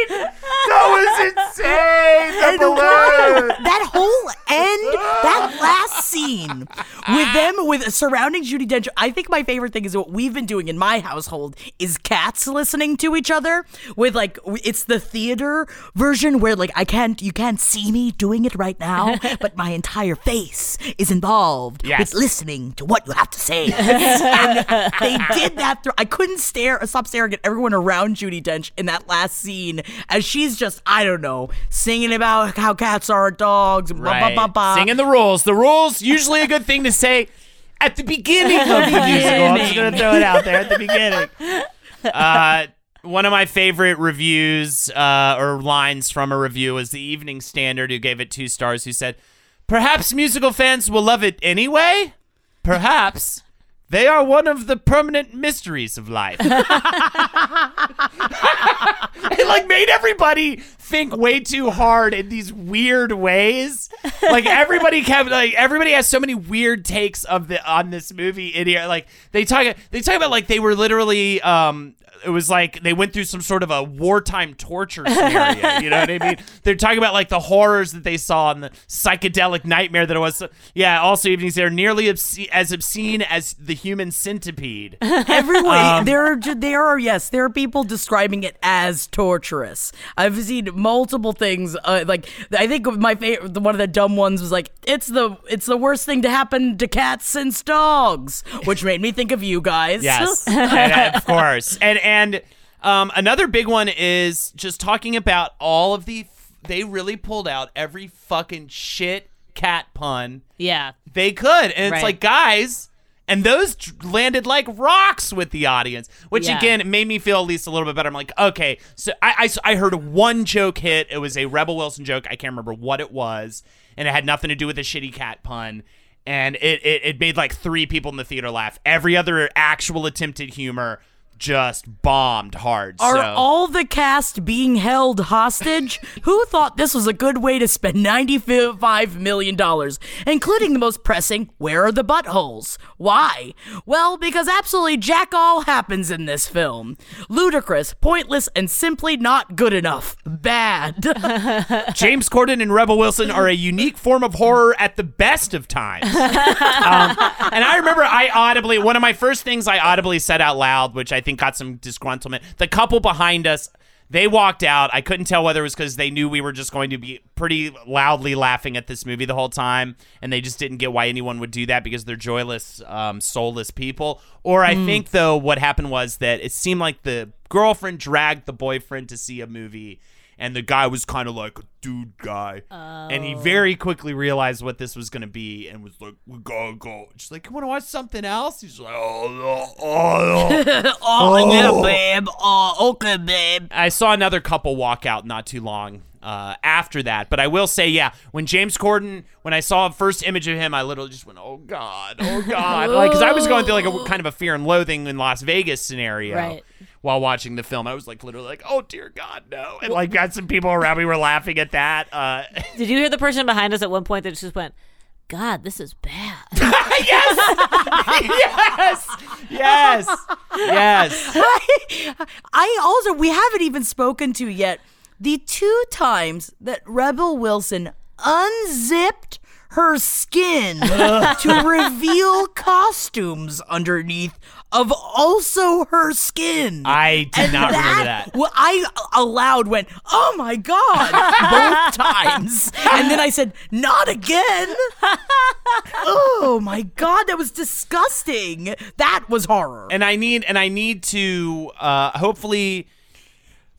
that was insane the And balloon. that whole end, that last scene with them with surrounding Judi Dench. I think my favorite thing is what we've been doing in my household is cats listening to each other with like it's the theater version where like I can't you can't see me doing it right now, but my entire face is involved Yes. with listening to what you have to say. and they did that through. I couldn't stare, or stop staring at everyone around Judi Dench in that last scene as she's just, I don't know, singing about how cats are dogs, and blah, blah, right blah, blah. singing the rules the rules usually a good thing to say at the beginning of the musical i'm just gonna throw it out there at the beginning uh one of my favorite reviews uh, or lines from a review was the Evening Standard, who gave it two stars, who said, Perhaps musical fans will love it anyway? Perhaps. They are one of the permanent mysteries of life. it like made everybody think way too hard in these weird ways. Like everybody kept like everybody has so many weird takes of the on this movie here. Like they talk they talk about like they were literally um it was like they went through some sort of a wartime torture scenario. you know what I mean? They're talking about like the horrors that they saw and the psychedelic nightmare that it was. Yeah, also evenings they're nearly obscene, as obscene as the human centipede. Everyone, Um, there are there are yes, there are people describing it as torturous. I've seen multiple things. Uh, like I think my favorite, one of the dumb ones was like it's the it's the worst thing to happen to cats since dogs, which made me think of you guys. Yes, and, of course. And and um, another big one is just talking about all of the. They really pulled out every fucking shit cat pun Yeah. they could, and it's Right. like guys. And those landed like rocks with the audience, which Yeah. again made me feel at least a little bit better. I'm like, okay, so I, I, I heard one joke hit. It was a Rebel Wilson joke. I can't remember what it was, and it had nothing to do with the shitty cat pun. And it, it, it made like three people in the theater laugh. Every other actual attempted humor just bombed hard. Are so. all the cast being held hostage? Who thought this was a good way to spend $95 million, including the most pressing, where are the buttholes? Why? Well, because absolutely jack all happens in this film. Ludicrous, pointless, and simply not good enough. Bad. James Corden and Rebel Wilson are a unique form of horror at the best of times. um, and I remember I audibly, one of my first things I audibly said out loud, which I think got some disgruntlement, the couple behind us. They walked out. I couldn't tell whether it was because they knew we were just going to be pretty loudly laughing at this movie the whole time, and they just didn't get why anyone would do that because they're joyless, um, soulless people. Or I think, though, what happened was that it seemed like the girlfriend dragged the boyfriend to see a movie, and the guy was kind of like a dude guy, and he very quickly realized what this was going to be, and was like, "We gotta go." She's like, "You want to watch something else?" He's like, "Oh, no, oh, no." oh, yeah, babe. Oh, okay, babe. I saw another couple walk out not too long uh, after that. But I will say, yeah, when James Corden, when I saw a first image of him, I literally just went, "Oh God, oh God," like because I was going through like a kind of a fear and loathing in Las Vegas scenario. Right. While watching the film, I was like literally like, "Oh dear God, no!" And like got some people around me were laughing at that. Uh, Did you hear the person behind us at one point that just went, God, this is bad. yes, yes, yes. I also, we haven't even spoken to yet the two times that Rebel Wilson unzipped her skin to reveal costumes underneath of also her skin. I did And not remember that. Well, I aloud went, "Oh my god!" both times, and then I said, "Not again." oh my god, that was disgusting. That was horror. and I need and I need to uh, hopefully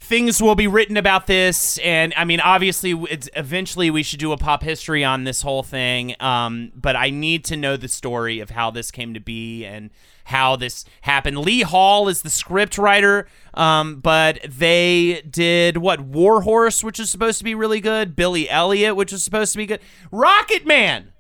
things will be written about this and I mean obviously it's eventually we should do a pop history on this whole thing um, but I need to know the story of how this came to be and how this happened. Lee Hall is the script writer um, but they did what Warhorse which is supposed to be really good, Billy Elliot which is supposed to be good, Rocket Man.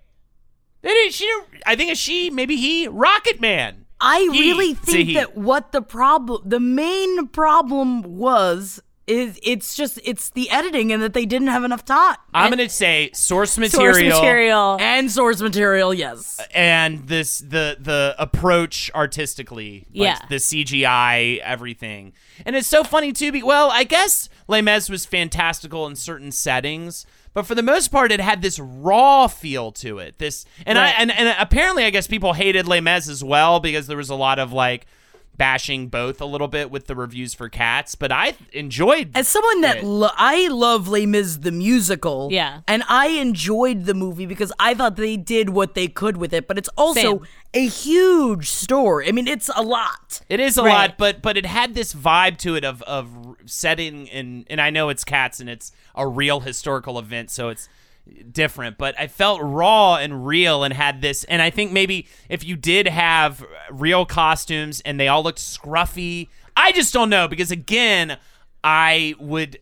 They didn't, she didn't, I think it's she, maybe he, Rocket Man. I He- really think that what the problem, the main problem was, is it's just it's the editing and that they didn't have enough time. I'm gonna say source material, Source material, and source material, yes. Uh, and this the the approach artistically, like Yeah. the CGI, everything, and it's so funny too. Be well, I guess Mis was fantastical in certain settings, but for the most part, it had this raw feel to it. This and I and, and apparently, I guess people hated Mis as well because there was a lot of like bashing both a little bit with the reviews for Cats, but I enjoyed. As someone that it. lo- I love Les Mis the musical, Yeah. and I enjoyed the movie because I thought they did what they could with it. But it's also Same. a huge story. I mean, it's a lot. It is a Right. lot, but but it had this vibe to it of of setting and and I know it's cats and it's a real historical event, so it's different. But I felt raw and real and had this. And I think maybe if you did have real costumes and they all looked scruffy, I just don't know because again, I would.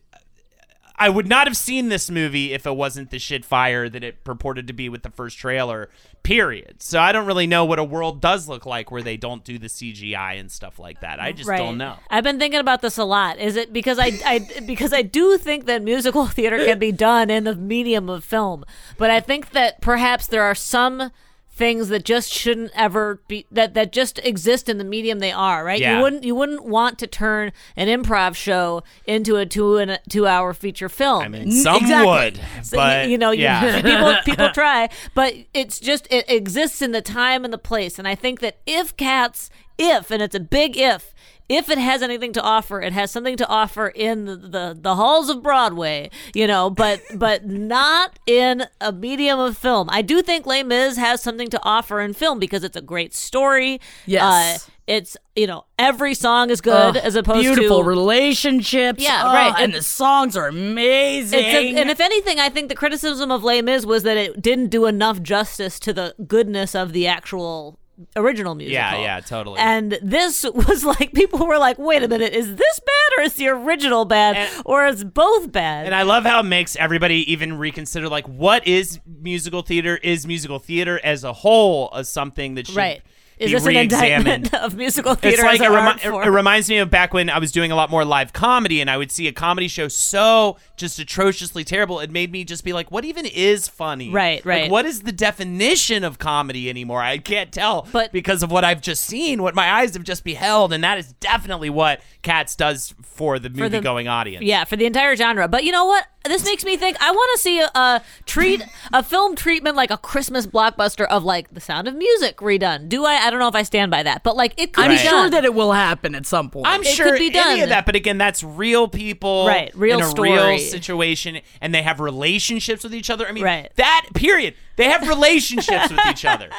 I would not have seen this movie if it wasn't the shit fire that it purported to be with the first trailer. Period. So I don't really know what a world does look like where they don't do the CGI and stuff like that. I just don't know. I've been thinking about this a lot. Is it because I, I because I do think that musical theater can be done in the medium of film, but I think that perhaps there are some things that just shouldn't ever be that that just exist in the medium they are right Yeah. you wouldn't you wouldn't want to turn an improv show into a two and a two hour feature film I mean, some Exactly. would, So, but you know, you- yeah. people people try, but it's just it exists in the time and the place. And I think that if Cats, if and it's a big if, if it has anything to offer, it has something to offer in the the, the halls of Broadway, you know, but but not in a medium of film. I do think Les Mis has something to offer in film because it's a great story. Yes. Uh, it's you know every song is good as opposed to beautiful to relationships. Yeah, right. And, And- the songs are amazing. A, and if anything, I think the criticism of Les Mis was that it didn't do enough justice to the goodness of the actual original musical. Yeah, yeah, totally. And this was like people were like, "Wait a minute, is this bad or is the original bad or is both bad?" And I love how it makes everybody even reconsider like what is musical theater? Is musical theater as a whole as something that should right. Is be this an re-examined? indictment of musical theater It's like as it, remi- art it- form? it reminds me of back when I was doing a lot more live comedy, and I would see a comedy show so just atrociously terrible. It made me just be like, "What even is funny?" Right, Like, right. what is the definition of comedy anymore? I can't tell, But- because of what I've just seen, what my eyes have just beheld, and that is definitely what Cats does For the- movie-going audience. Yeah, for the entire genre. But you know what? This makes me think I want to see a, a treat a film treatment like a Christmas blockbuster of like The Sound of Music redone. Do I? I don't know if I stand by that, but like it could I'm be sure done. that it will happen at some point. I'm It sure could be any of that, but again, that's real people, Right, real in a story. real situation, and they have relationships with each other. I mean, Right. that period. They have relationships with each other.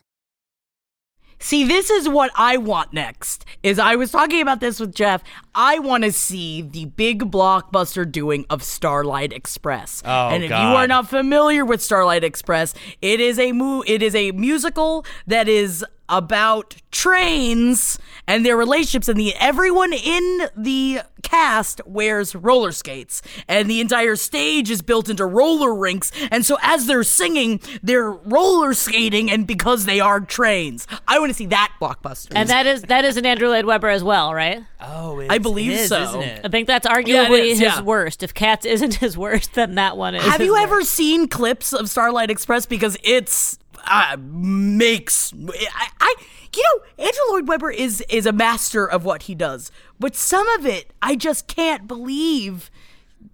See, this is what I want next. Is I was talking about this with Jeff. I want to see the big blockbuster doing of Starlight Express. Oh, and if God. you are not familiar with Starlight Express, it is a mu- it is a musical that is about trains and their relationships and the everyone in the cast wears roller skates and the entire stage is built into roller rinks and so as they're singing they're roller skating and because they are trains i want to see that blockbuster and that is that is an Andrew Lloyd Webber as well, right? Oh, I believe it is, so. isn't it? I think that's arguably Yeah, it is, his yeah. worst. If Cats isn't his worst, then that one is. have you worst. ever seen clips of starlight express because it's uh, makes I, I you know andrew lloyd webber is is a master of what he does but some of it i just can't believe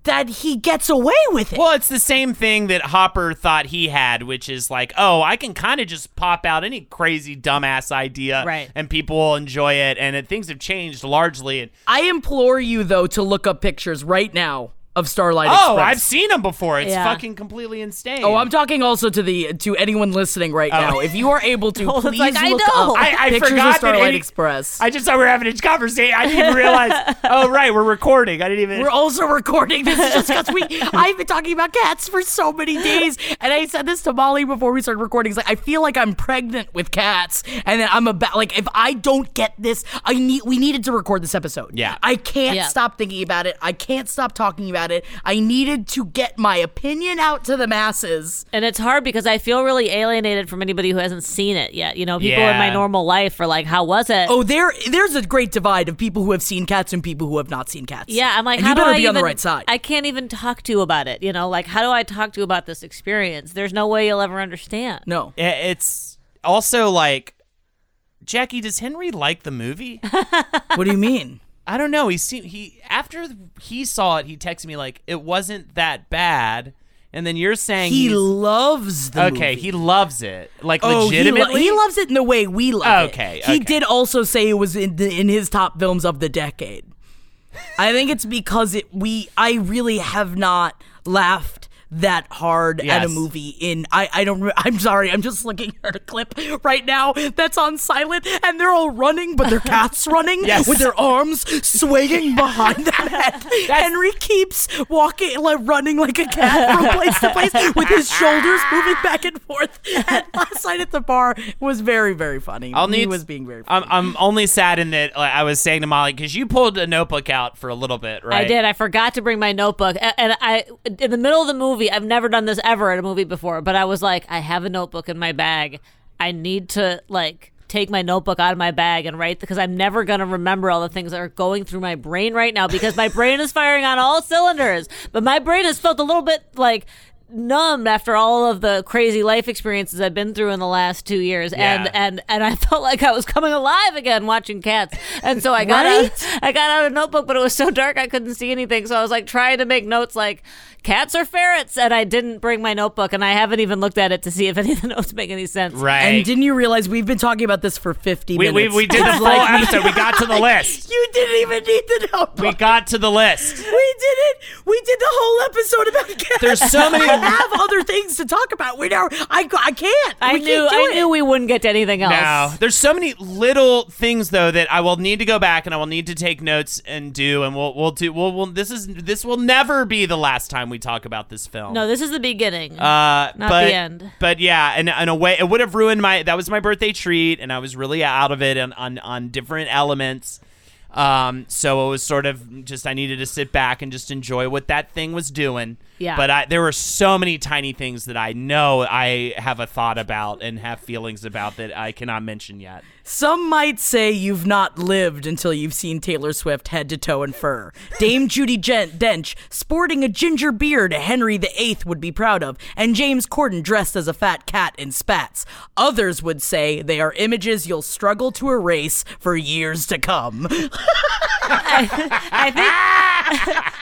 that he gets away with it Well, it's the same thing that Hooper thought he had, which is like, oh, I can kind of just pop out any crazy dumbass idea, Right. And people will enjoy it. And it, things have changed largely. I implore you though to look up pictures right now of starlight Express. oh, express I've seen them before. It's Yeah. fucking completely insane. Oh, I'm talking also to the to anyone listening right Oh. now. If you are able to, Oh, it's please like, I look know. up I, I pictures forgot of that Starlight any- Express. I just thought we were having a conversation. I didn't even realize. oh, right, we're recording. I didn't even. We're also recording this just because we. I've been talking about cats for so many days, and I said this to Molly before we started recording. It's like I feel like I'm pregnant with cats, and then I'm about like if I don't get this, I need. We needed to record this episode. Yeah. I can't Yeah. stop thinking about it. I can't stop talking about at it. I needed to get my opinion out to the masses. And it's hard because I feel really alienated from anybody who hasn't seen it yet. You know, people in my normal life are like, "How was it?" Oh, there there's a great divide of people who have seen cats and people who have not seen cats. Yeah, I'm like, And how you do better I be on the right side. I can't even talk to you about it. You know, like how do I talk to you about this experience? There's no way you'll ever understand. No, It's also like, Jackie, does Henry like the movie? what do you mean? I don't know. He seemed he after he saw it, he texted me like it wasn't that bad, and then you're saying He loves the okay. movie. He loves it like Oh, he, lo- legitimately. he loves it in the way we love Okay, it. He did also say it was in, the, in his top films of the decade. I think it's because it we I really have not laughed that hard at a movie in I I don't I'm sorry I'm just looking at a clip right now that's on silent and they're all running but their cats running Yes. with their arms swaying behind their head. Henry keeps walking like running like a cat from place to place with his shoulders moving back and forth. And last night at the bar was very very funny. I'll he need. was being very. I'm, I'm only sad in that like, I was saying to Molly because you pulled a notebook out for a little bit, right? I did. I forgot to bring my notebook, and I in the middle of the movie. I've never done this ever at a movie before, but I was like, I have a notebook in my bag. I need to like take my notebook out of my bag and write because I'm never gonna remember all the things that are going through my brain right now because my brain is firing on all cylinders, but my brain has felt a little bit like numbed after all of the crazy life experiences I've been through in the last two years, and Yeah. and and I felt like I was coming alive again watching cats, and so I got out, I got out a notebook, but it was so dark I couldn't see anything, so I was like trying to make notes like cats or ferrets, and I didn't bring my notebook, and I haven't even looked at it to see if any of the notes make any sense. Right? And didn't you realize we've been talking about this for 50 We, we, minutes? we did the It's full like episode. We got to the list. You didn't even need the notebook. We got to the list. We did it. We did the whole episode about cats. There's so many- We have other things to talk about. We now. I. I can't. I we knew Can't do I it. knew we wouldn't get to anything else. No, there's so many little things though that I will need to go back and I will need to take notes and do, and we'll we'll do. We'll, we'll this is this will never be the last time we talk about this film. No, this is the beginning, Uh, not but, the end. But yeah, and in a way, it would have ruined my. That was my birthday treat, and I was really out of it on on, on different elements. Um, so it was sort of just I needed to sit back and just enjoy what that thing was doing. Yeah. But I, there were so many tiny things that I know I have a thought about and have feelings about that I cannot mention yet. Some might say you've not lived until you've seen Taylor Swift head to toe in fur. Dame Judy Gen- Dench sporting a ginger beard Henry VIII would be proud of, and James Corden dressed as a fat cat in spats. Others would say they are images you'll struggle to erase for years to come. I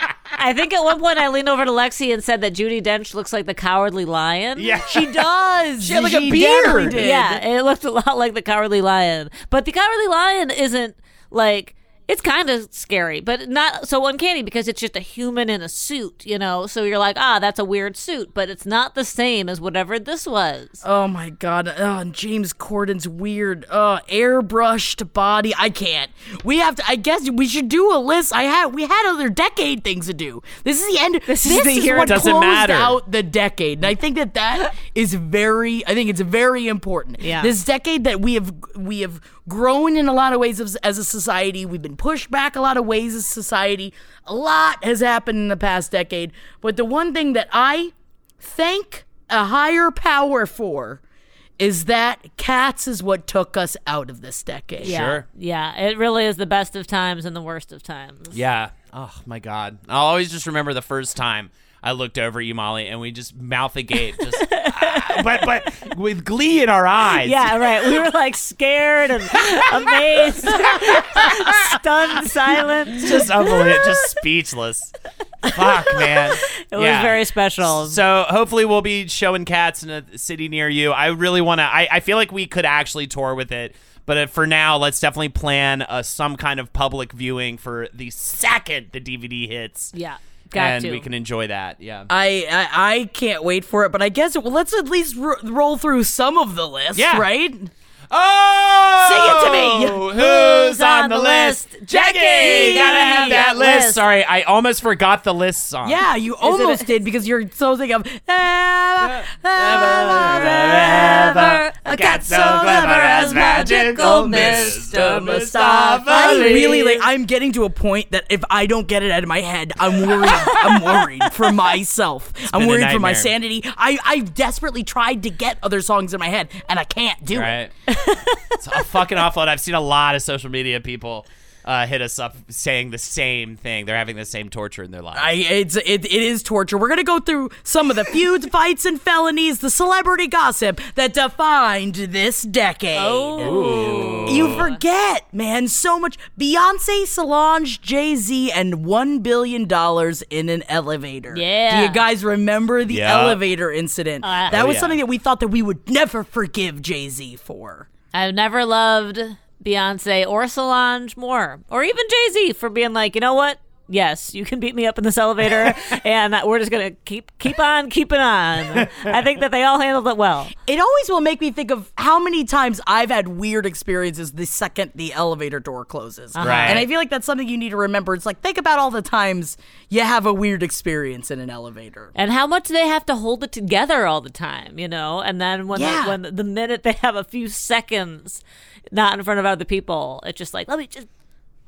think I think at one point I leaned over to Lexi and said that Judi Dench looks like the cowardly lion. Yeah. she does. She had, like, a beard. did. Yeah, it looked a lot like the cowardly lion. But the cowardly lion isn't like it's kind of scary, but not so uncanny because it's just a human in a suit, you know. So you're like, ah, that's a weird suit, but it's not the same as whatever this was. Oh my god! Oh, and James Corden's weird, uh, airbrushed body. I can't. We have to. I guess we should do a list. I had. We had other decade things to do. This is the end. This, is the year it what doesn't closed matter. out the decade, and I think that that is very. I think it's very important. Yeah. This decade that we have we have grown in a lot of ways as, as a society. We've been pushed back a lot of ways as society. A lot has happened in the past decade. But the one thing that I thank a higher power for is that cats is what took us out of this decade. Yeah, Sure. yeah, it really is the best of times and the worst of times. Yeah. Oh my God. I'll always just remember the first time I looked over at you, Molly, and we just mouth agape, just ah, but but with glee in our eyes. Yeah, right. We were like scared and amazed, stunned, silent. just unbelievable, just speechless. Fuck, man. It was very special. So hopefully we'll be showing cats in a city near you. I really want to. I, I feel like we could actually tour with it. But uh, for now, let's definitely plan uh, some kind of public viewing for the second the DVD hits. Yeah, got and to. we can enjoy that. Yeah. I, I I can't wait for it, but I guess well, let's at least ro- roll through some of the list, Yeah. right? Oh, Sing it to me. Oh, who's on the list? Jackie! You gotta have that list. List. Sorry, I almost forgot the list song. Yeah, you almost did because you're so thinking of ever, ever, ever, a cat so clever as magical Mr. Mustafa. I Ali. really like. I'm getting to a point that if I don't get it out of my head, I'm worried. I'm worried for myself. I'm worried for my sanity. I I've desperately tried to get other songs in my head, and I can't do it. Right. it's a fucking awful. And I've seen a lot of social media people uh, hit us up saying the same thing. They're having the same torture in their lives. I, it's it, it is torture. We're gonna go through some of the feuds, fights, and felonies, the celebrity gossip that defined this decade. Oh. You forget, man, so much. Beyonce, Solange, Jay Z, and one billion dollars in an elevator. Yeah. Do you guys remember the Yeah. elevator incident? Uh, that Oh, was yeah. something that we thought that we would never forgive Jay Z for. I've never loved Beyonce or Solange more, or even Jay Z for being like, you know what? Yes, you can beat me up in this elevator, and we're just gonna keep keep on keeping on. I think that they all handled it well. It always will make me think of how many times I've had weird experiences the second the elevator door closes. Uh-huh. Right. And I feel like that's something you need to remember. It's like, think about all the times you have a weird experience in an elevator. And how much they have to hold it together all the time, you know? And then when Yeah. the, when the minute they have a few seconds not in front of other people, it's just like, let me just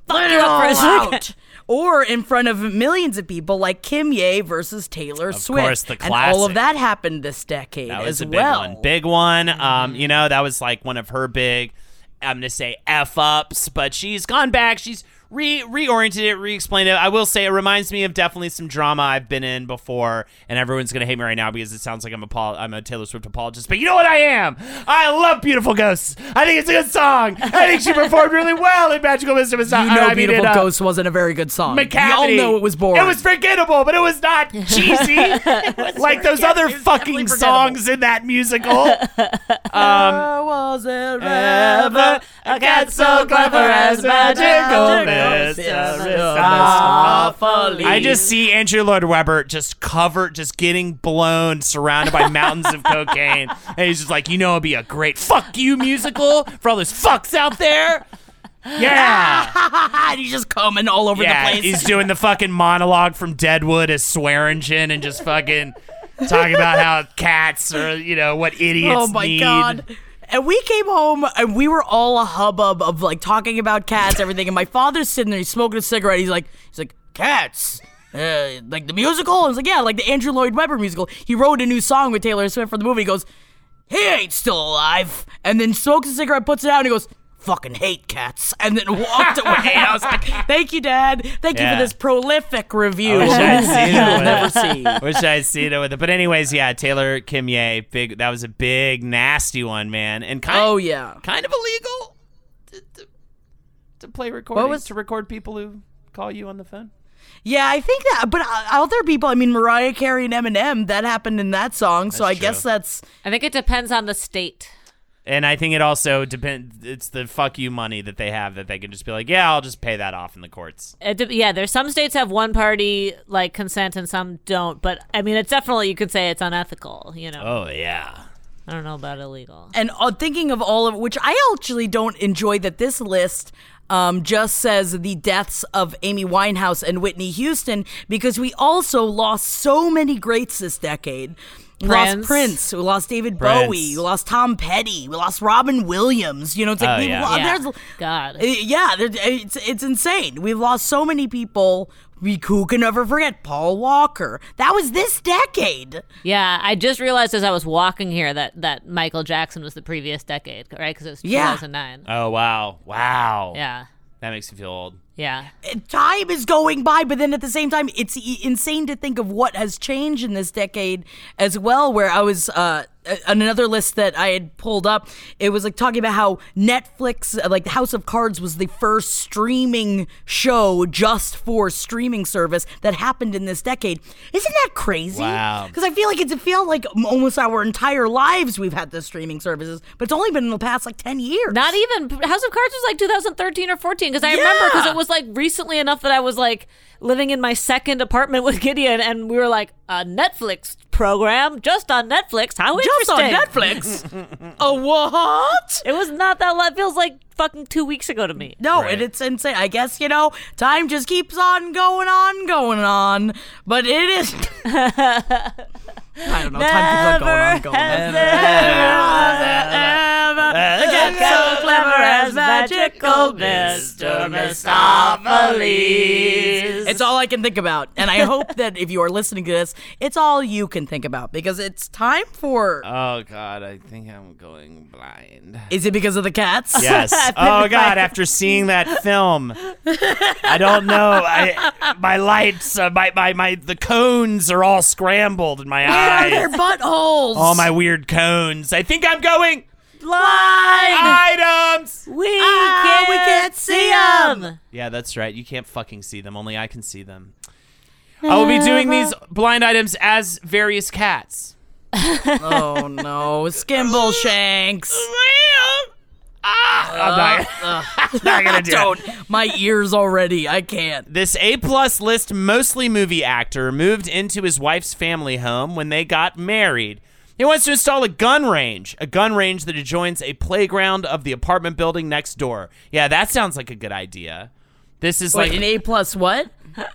fuck Let it up for a all second. Or in front of millions of people, like Kim Ye versus Taylor Swift. course, the And all of that happened this decade That was as a big well. one. Big one. Um, you know, that was like one of her big I'm gonna say F ups, but she's gone back. She's re reoriented it, re explained it. I will say it reminds me of definitely some drama I've been in before, and everyone's gonna hate me right now because it sounds like I'm a pol- I'm a Taylor Swift apologist. But you know what I am? I love Beautiful Ghosts. I think it's a good song. I think she performed really well in Magical Mystery. You know, Beautiful Ghost wasn't a very good song. Macavity. We all know it was boring. It was forgettable, but it was not cheesy like those other fucking songs in that musical. Um, was it ever a cat so clever as magical Mistoffelees. Ah, I just see Andrew Lloyd Webber just covered, just getting blown, surrounded by mountains of cocaine, and he's just like, you know, it'd be a great "fuck you" musical for all those fucks out there. Yeah, and he's just coming all over yeah. the place. He's doing the fucking monologue from Deadwood as Swearengen and just fucking talking about how cats are, you know, what oh idiots oh my need. god. And we came home and we were all a hubbub of like talking about cats, everything. And my father's sitting there, he's smoking a cigarette. He's like, he's like, cats. Uh, like the musical? I was like, yeah, like the Andrew Lloyd Webber musical. He wrote a new song with Taylor Swift for the movie. He goes, he ain't still alive. And then smokes a cigarette, puts it out, and he goes, fucking hate cats. And then walked away. And I was like, thank you, Dad. Thank you for this prolific review. I wish I'd seen it with never it. see. Wish I'd seen it with it. But anyways, yeah, Taylor Kim Ye, big. That was a big nasty one, man, and kind. Oh, yeah. kind of illegal to, to, to play recordings was- to record people who call you on the phone. Yeah, I think that, but uh, other people, I mean, Mariah Carey and Eminem, that happened in that song, so I That's guess that's. I think it depends on the state. And I think it also depends. It's the fuck you money that they have that they can just be like, yeah, I'll just pay that off in the courts. It de- yeah, there's some states have one party like consent and some don't. But I mean, it's definitely you could say it's unethical. You know, Oh yeah. I don't know about illegal. And uh, thinking of all of which I actually don't enjoy that this list um, just says the deaths of Amy Winehouse and Whitney Houston because we also lost so many greats this decade. We lost Prince. Prince. We lost David Prince. Bowie. We lost Tom Petty. We lost Robin Williams. You know, it's like Oh, we yeah. lo- Yeah. there's God. Uh, yeah, there- it's it's insane. We've lost so many people. We who can never forget Paul Walker. That was this decade. Yeah, I just realized as I was walking here that that Michael Jackson was the previous decade, right? Because it was Yeah. 2009. Oh wow. Wow. Yeah, That makes me feel old. Yeah. Time is going by, but then at the same time, it's insane to think of what has changed in this decade as well. Where I was uh, another list that I had pulled up, it was like talking about how Netflix, uh, like the House of Cards, was the first streaming show just for streaming service that happened in this decade. Isn't that crazy? Wow. Because I feel like it's it feel like almost our entire lives we've had the streaming services, but it's only been in the past like ten years. Not even House of Cards was like 2013 or 14 because I remember because it was like recently enough that I was like living in my second apartment with Gideon and we were like a Netflix program just on Netflix. How interesting! Just on. Netflix. A what? It was not that long. It feels like fucking two weeks ago to me. No, and it's insane. I guess, you know, time just keeps on going on, going on. But it is. I don't know. Time keeps on going on, going on. Again, so clever as magical Mr. Mistoffelees. It's all I can think about. And I hope that if you are listening to this, it's all you can think about because it's time for. Oh God, I think I'm going blind. Is it because of the cats? Yes. oh God, after seeing that film, I don't know. I my lights, uh, my my my the cones are all scrambled in my Where are eyes. their buttholes? All my weird cones. I think I'm going blind. items. We Ah, can't, we can't see 'em. Yeah, that's right. You can't fucking see them. Only I can see them. I will be doing these blind items as various cats. oh no, Skimble Shanks. I'm not, uh, uh. I'm not gonna do it. Don't. My ears already. I can't. This A plus list mostly movie actor moved into his wife's family home when they got married. He wants to install a gun range, a gun range that adjoins a playground of the apartment building next door. Yeah, that sounds like a good idea. This is Wait, like an A plus what?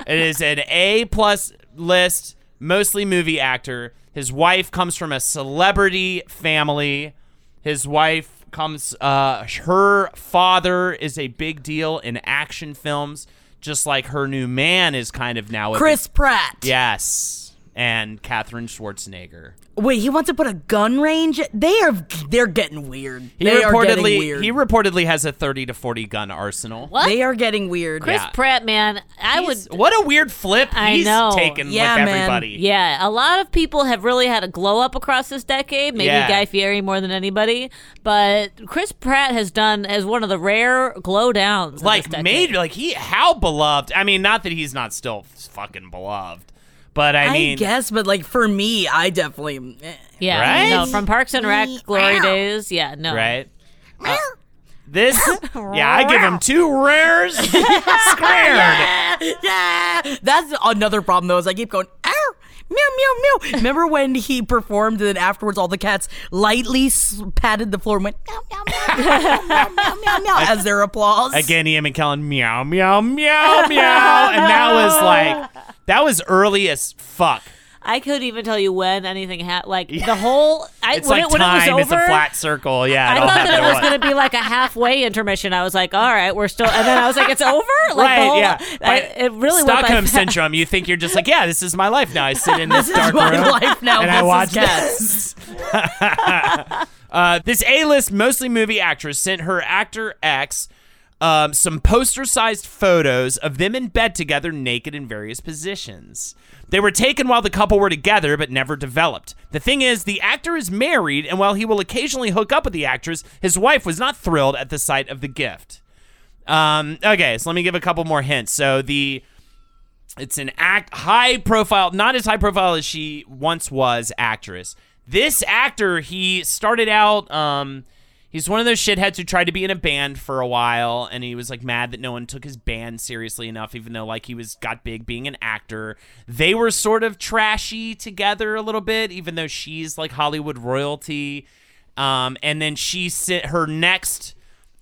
it is an A plus list, mostly movie actor. His wife comes from a celebrity family. His wife comes. Uh, her father is a big deal in action films, just like her new man is kind of now. Chris Pratt. Yes, and Katherine Schwarzenegger. Wait, he wants to put a gun range. They are. They're getting weird. He they are getting reportedly weird. he reportedly has a thirty to forty gun arsenal. What? They are getting weird. Chris Yeah. Pratt, man, I would. What a weird flip I he's know. taken Yeah, with man. everybody. Yeah, a lot of people have really had a glow up across this decade. Maybe Yeah. Guy Fieri more than anybody, but Chris Pratt has done as one of the rare glow downs. like this decade. made like he how beloved i mean not that he's not still fucking beloved but i mean I, mean guess, but like for me, I definitely. eh. Yeah, Right? no, from Parks and Rec glory days. Yeah, no, right Uh, this yeah i give him two rares squared yeah, that's another problem though. Is I keep going. Ow! Meow meow meow. Remember when he performed and then afterwards all the cats lightly s- patted the floor and went meow meow meow meow meow meow meow, meow as their applause. again ian mckellen meow meow meow meow and that was like that was early as fuck I couldn't even tell you when anything happened. Like the whole, I, it's when, like it, when time it was over, is a flat circle yeah I thought that it was going to be like a halfway intermission. I was like, all right, we're still, and then I was like, it's over. Like right, whole, yeah. I, it really Stockholm syndrome. You think you're just like, yeah, this is my life now. I sit in this, This is dark my room life now. and I watch this. uh, this A-list, mostly movie actress, sent her actor X um, some poster-sized photos of them in bed together, naked in various positions. They were taken while the couple were together, but never developed. The thing is, the actor is married, and while he will occasionally hook up with the actress, his wife was not thrilled at the sight of the gift. Um, okay, so let me give a couple more hints. So the it's an act high profile, not as high profile as she once was actress. This actor, he started out um he's one of those shitheads who tried to be in a band for a while and he was like mad that no one took his band seriously enough even though like he was got big being an actor. They were sort of trashy together a little bit even though she's like Hollywood royalty. Um and then she sit her next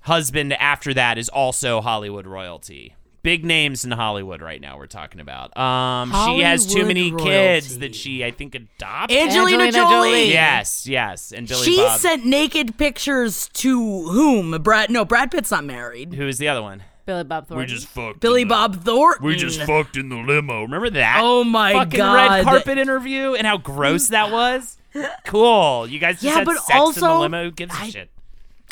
husband after that is also Hollywood royalty. Big names in Hollywood right now we're talking about. Um she has too many Hollywood kids royalty. that she I think adopted. Angelina, Angelina Jolie. Jolie. Yes, yes. And Billy she Bob. sent naked pictures to whom? Brad? No, Brad Pitt's not married. Who is the other one? Billy Bob Thornton. We just fucked. Billy Bob Thornton. We just fucked in the limo. Remember that? Oh my fucking God. red carpet interview and how gross that was. Cool. You guys just Yeah, had but sex in the also, limo. Who gives a I- shit?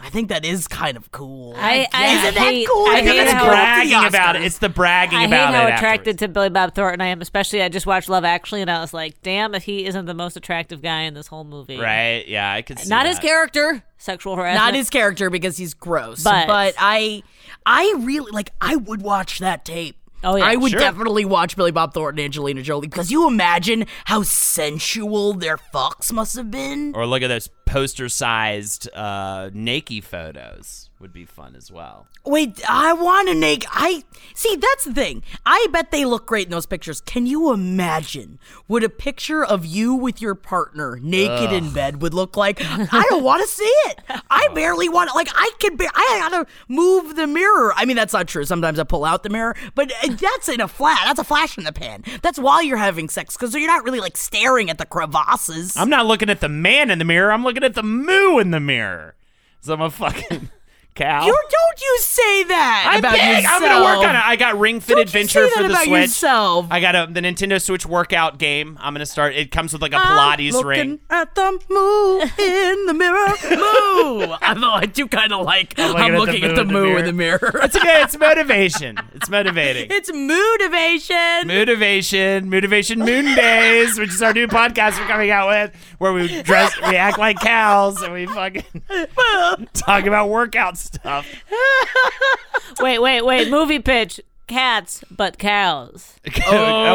I think that is kind of cool. I, I, Isn't that hate, cool? I Because hate it's how, bragging the about it. It's the bragging I about it. I hate how it. attracted afterwards. to Billy Bob Thornton I am. Especially, I just watched Love Actually, and I was like, damn, if he isn't the most attractive guy in this whole movie. Right? Yeah, I could see Not his character. Sexual harassment. Not his character because he's gross. But- But, I, I really like. I would watch that tape. Oh, yeah. I would Sure. definitely watch Billy Bob Thornton and Angelina Jolie because you imagine how sensual their fucks must have been. Or look at those poster-sized uh, naked photos would be fun as well. Wait, I want to make. I see. That's the thing. I bet they look great in those pictures. Can you imagine what a picture of you with your partner naked in bed would look like? I don't want to see it. I barely want. Like I can. Ba- I gotta move the mirror. I mean, that's not true. Sometimes I pull out the mirror, but uh, that's in a flat. That's a flash in the pan. That's while you're having sex because you're not really like staring at the crevasses. I'm not looking at the man in the mirror. I'm looking at the moo in the mirror. So I'm a fucking You don't you say that I'm about big. yourself. I'm gonna work on it. I got Ring Fit Don't you Adventure say for the about Switch. yourself. I got a, the Nintendo Switch workout game. I'm gonna start. It comes with like a I'm Pilates looking ring. At the moo in the mirror, moo. Although I do kind of like. I'm looking, at the, moo in the mirror. It's okay. It's motivation. It's motivating. it's motivation. Motivation, motivation moon days, which is our new podcast we're coming out with, where we dress, we act like cows, and we fucking talk about workout stuff. wait, wait, wait. Movie pitch: cats, but cows. and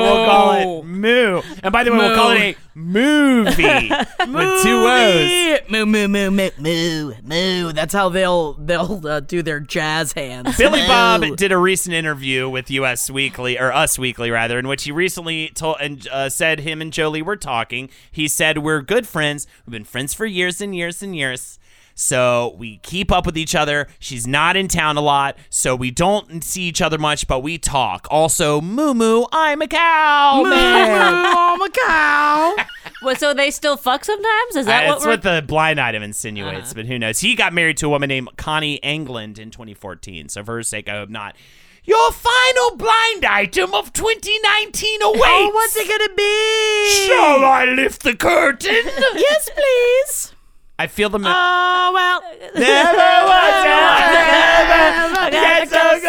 we'll call it moo. And by the way, we'll call it a movie with two O's. Moo moo moo moo moo moo. That's how they'll they'll uh, do their jazz hands. Billy Moo. Bob did a recent interview with US Weekly or Us Weekly rather, in which he recently told and uh, said him and Jolie were talking. He said we're good friends. We've been friends for years and years and years. So we keep up with each other. She's not in town a lot, so we don't see each other much, but we talk. Also, Moo Moo, I'm a cow man. I'm a cow. Well, so they still fuck sometimes? Is that Uh, what it's we're? what the blind item insinuates, but who knows? He got married to a woman named Connie Angland in 2014. So for her sake, I hope not. Your final blind item of 2019 awaits. Oh, what's it gonna be? Shall I lift the curtain? yes, please. I feel the. Mo- Oh well. Never was I ever get so close,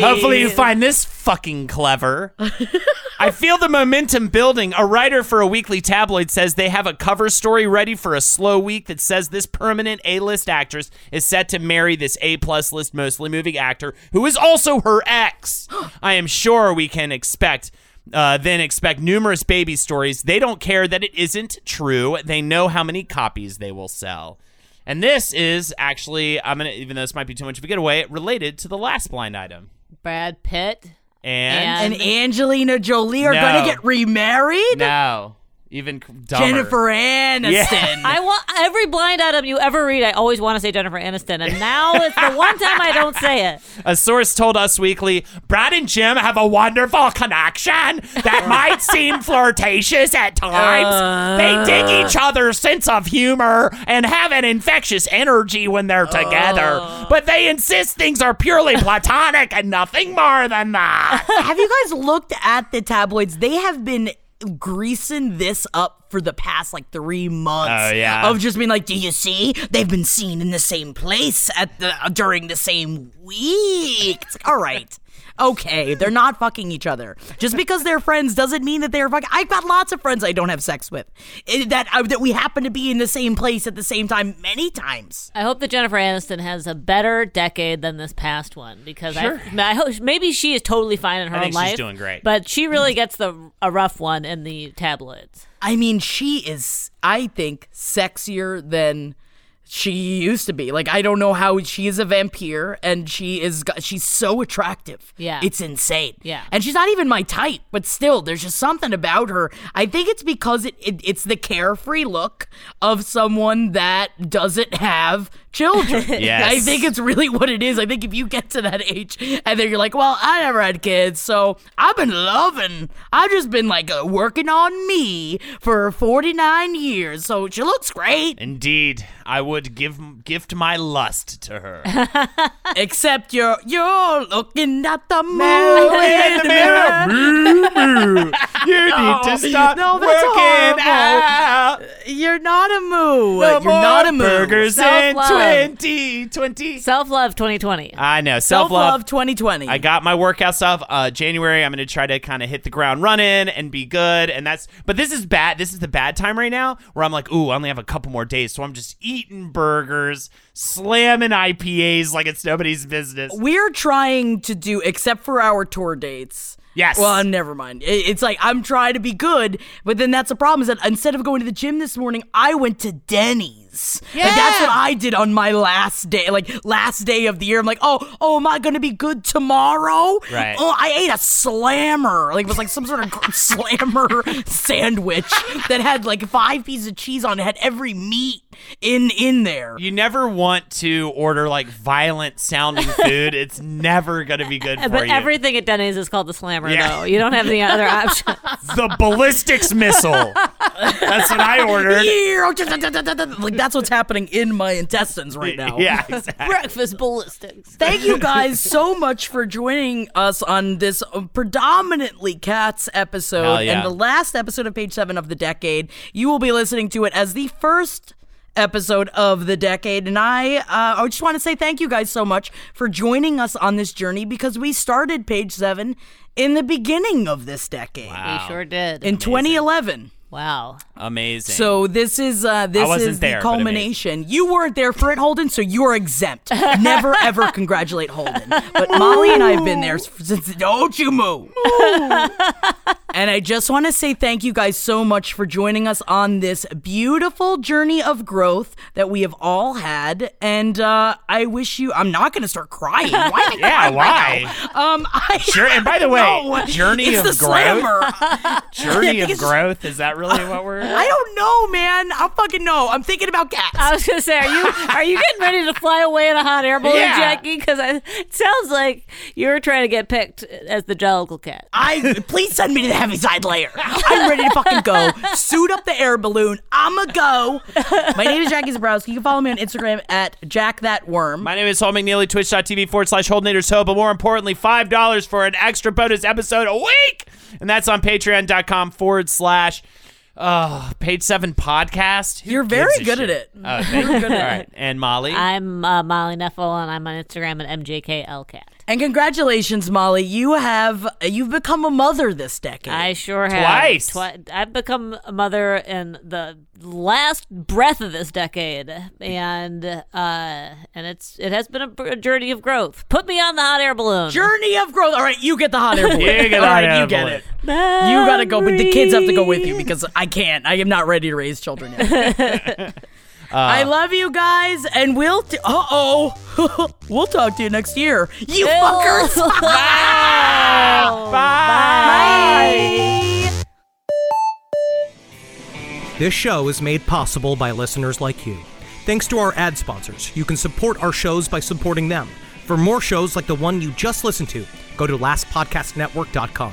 Hopefully you find this fucking clever. I feel the momentum building. A writer for a weekly tabloid says they have a cover story ready for a slow week that says this permanent A-list actress is set to marry this A-plus list mostly moving actor who is also her ex. I am sure we can expect uh, then expect numerous baby stories. They don't care that it isn't true. They know how many copies they will sell. And this is actually, I'm gonna, even though this might be too much of a getaway, related to the last blind item. Brad Pitt And, And Angelina Jolie are No. gonna get remarried. no, even dumber. Jennifer Aniston. Yeah. I want every blind item you ever read. I always want to say Jennifer Aniston, and now it's the one time I don't say it. A source told Us Weekly, Brad and Jim have a wonderful connection that might seem flirtatious at times. Uh. they dig each other's sense of humor and have an infectious energy when they're together. Oh. But they insist things are purely platonic and nothing more than that. have you guys looked at the tabloids? They have been greasing this up for the past like three months. Oh, yeah. Of just being like, do you see? They've been seen in the same place at the during the same week. It's like, all right. Okay, they're not fucking each other. Just because they're friends doesn't mean that they're fucking. I've got lots of friends I don't have sex with. Eh, That uh, that we happen to be in the same place at the same time many times. I hope that Jennifer Aniston has a better decade than this past one because Sure. I, I hope maybe she is totally fine in her I think own she's life. doing great. but she really gets the a rough one in the tabloids. I mean, she is, I think, sexier than she used to be. Like, I don't know how she is a vampire, and she is, she's so attractive. Yeah. It's insane. Yeah. And she's not even my type, but still, there's just something about her. I think it's because it, it it's the carefree look of someone that doesn't have children. Yes. I think it's really what it is. I think if you get to that age and then you're like, well, I never had kids, so I've been loving, I've just been like uh, working on me for 49 years. So she looks great. Indeed, I would give gift my lust to her. Except you're you're looking at the moon in the mirror. You need to start no, that's working out. You're not a moo. No You're more not a moo. burgers in Self-love. 2020. Self love 2020. I know. Self love 2020. I got my workout stuff. Uh, January, I'm going to try to kind of hit the ground running and be good. And that's, but this is bad. This is the bad time right now where I'm like, ooh, I only have a couple more days. So I'm just eating burgers, slamming IPAs like it's nobody's business. We're trying to do, except for our tour dates. Yes. Well, never mind. It's like I'm trying to be good, but then that's the problem is that instead of going to the gym this morning, I went to Denny's. Like that's what I did on my last day, like last day of the year. I'm like, oh, oh, am I gonna be good tomorrow? Right. Oh, I ate a slammer. Like it was like some sort of slammer sandwich that had like five pieces of cheese on it, had every meat in in there. You never want to order like violent sounding food. it's never going to be good for But you. everything at Denny's is called the slammer, Yeah. though. You don't have any other option. the ballistics missile. That's what I ordered. Like that's what's happening in my intestines right now. Yeah, exactly. Breakfast ballistics. Thank you guys so much for joining us on this uh, predominantly cats episode Hell yeah. and the last episode of page seven of the decade. You will be listening to it as the first episode of the decade. And i uh, i just want to say thank you guys so much for joining us on this journey because we started page seven in the beginning of this decade. We sure did. in 2011 wow. Amazing. so this is uh this is there, the culmination. You weren't there for it, Holden, so you're exempt. Never ever congratulate Holden. But Molly and I have been there since. Don't you move. and I just want to say thank you guys so much for joining us on this beautiful journey of growth that we have all had. And uh, I wish you. I'm not going to start crying. Why? yeah, crying right why? now? Um, I, Sure. And by the way, journey it's of growth. slammer. Journey of growth. Is that really what we're? I don't know, man. I fucking know. I'm thinking about cats. I was gonna say, are you are you getting ready to fly away in a hot air balloon, Yeah. Jackie? Because it sounds like you're trying to get picked as the Jellicle Cat. I please send me to the Heaviside Layer. I'm ready to fucking go. Suit up the air balloon. I'ma go. My name is Jackie Zebrowski. You can follow me on Instagram at Jack That Worm. My name is Hall McNeely, twitch.tv forward slash Holdnator Show, but more importantly, $5 for an extra bonus episode a week. And that's on patreon.com forward slash uh, page seven podcast. Who You're very gives a good at it. Oh, thank you. All right. And Molly? I'm uh, Molly Knefel, and I'm on Instagram at MJKLCat. And congratulations, Molly. You have you've become a mother this decade. I sure have. Twice. Twi- I've become a mother in the last breath of this decade, and uh, and it's it has been a, a journey of growth. Put me on the hot air balloon. Journey of growth. All right, you get the hot air balloon. You get the All hot right, air you get balloon. it. You gotta go, but the kids have to go with you because I can't. I am not ready to raise children yet. I love you guys, and we'll. T- uh oh, we'll talk to you next year. You fuckers. Bye. This show is made possible by listeners like you. Thanks to our ad sponsors, you can support our shows by supporting them. For more shows like the one you just listened to, go to lastpodcastnetwork.com.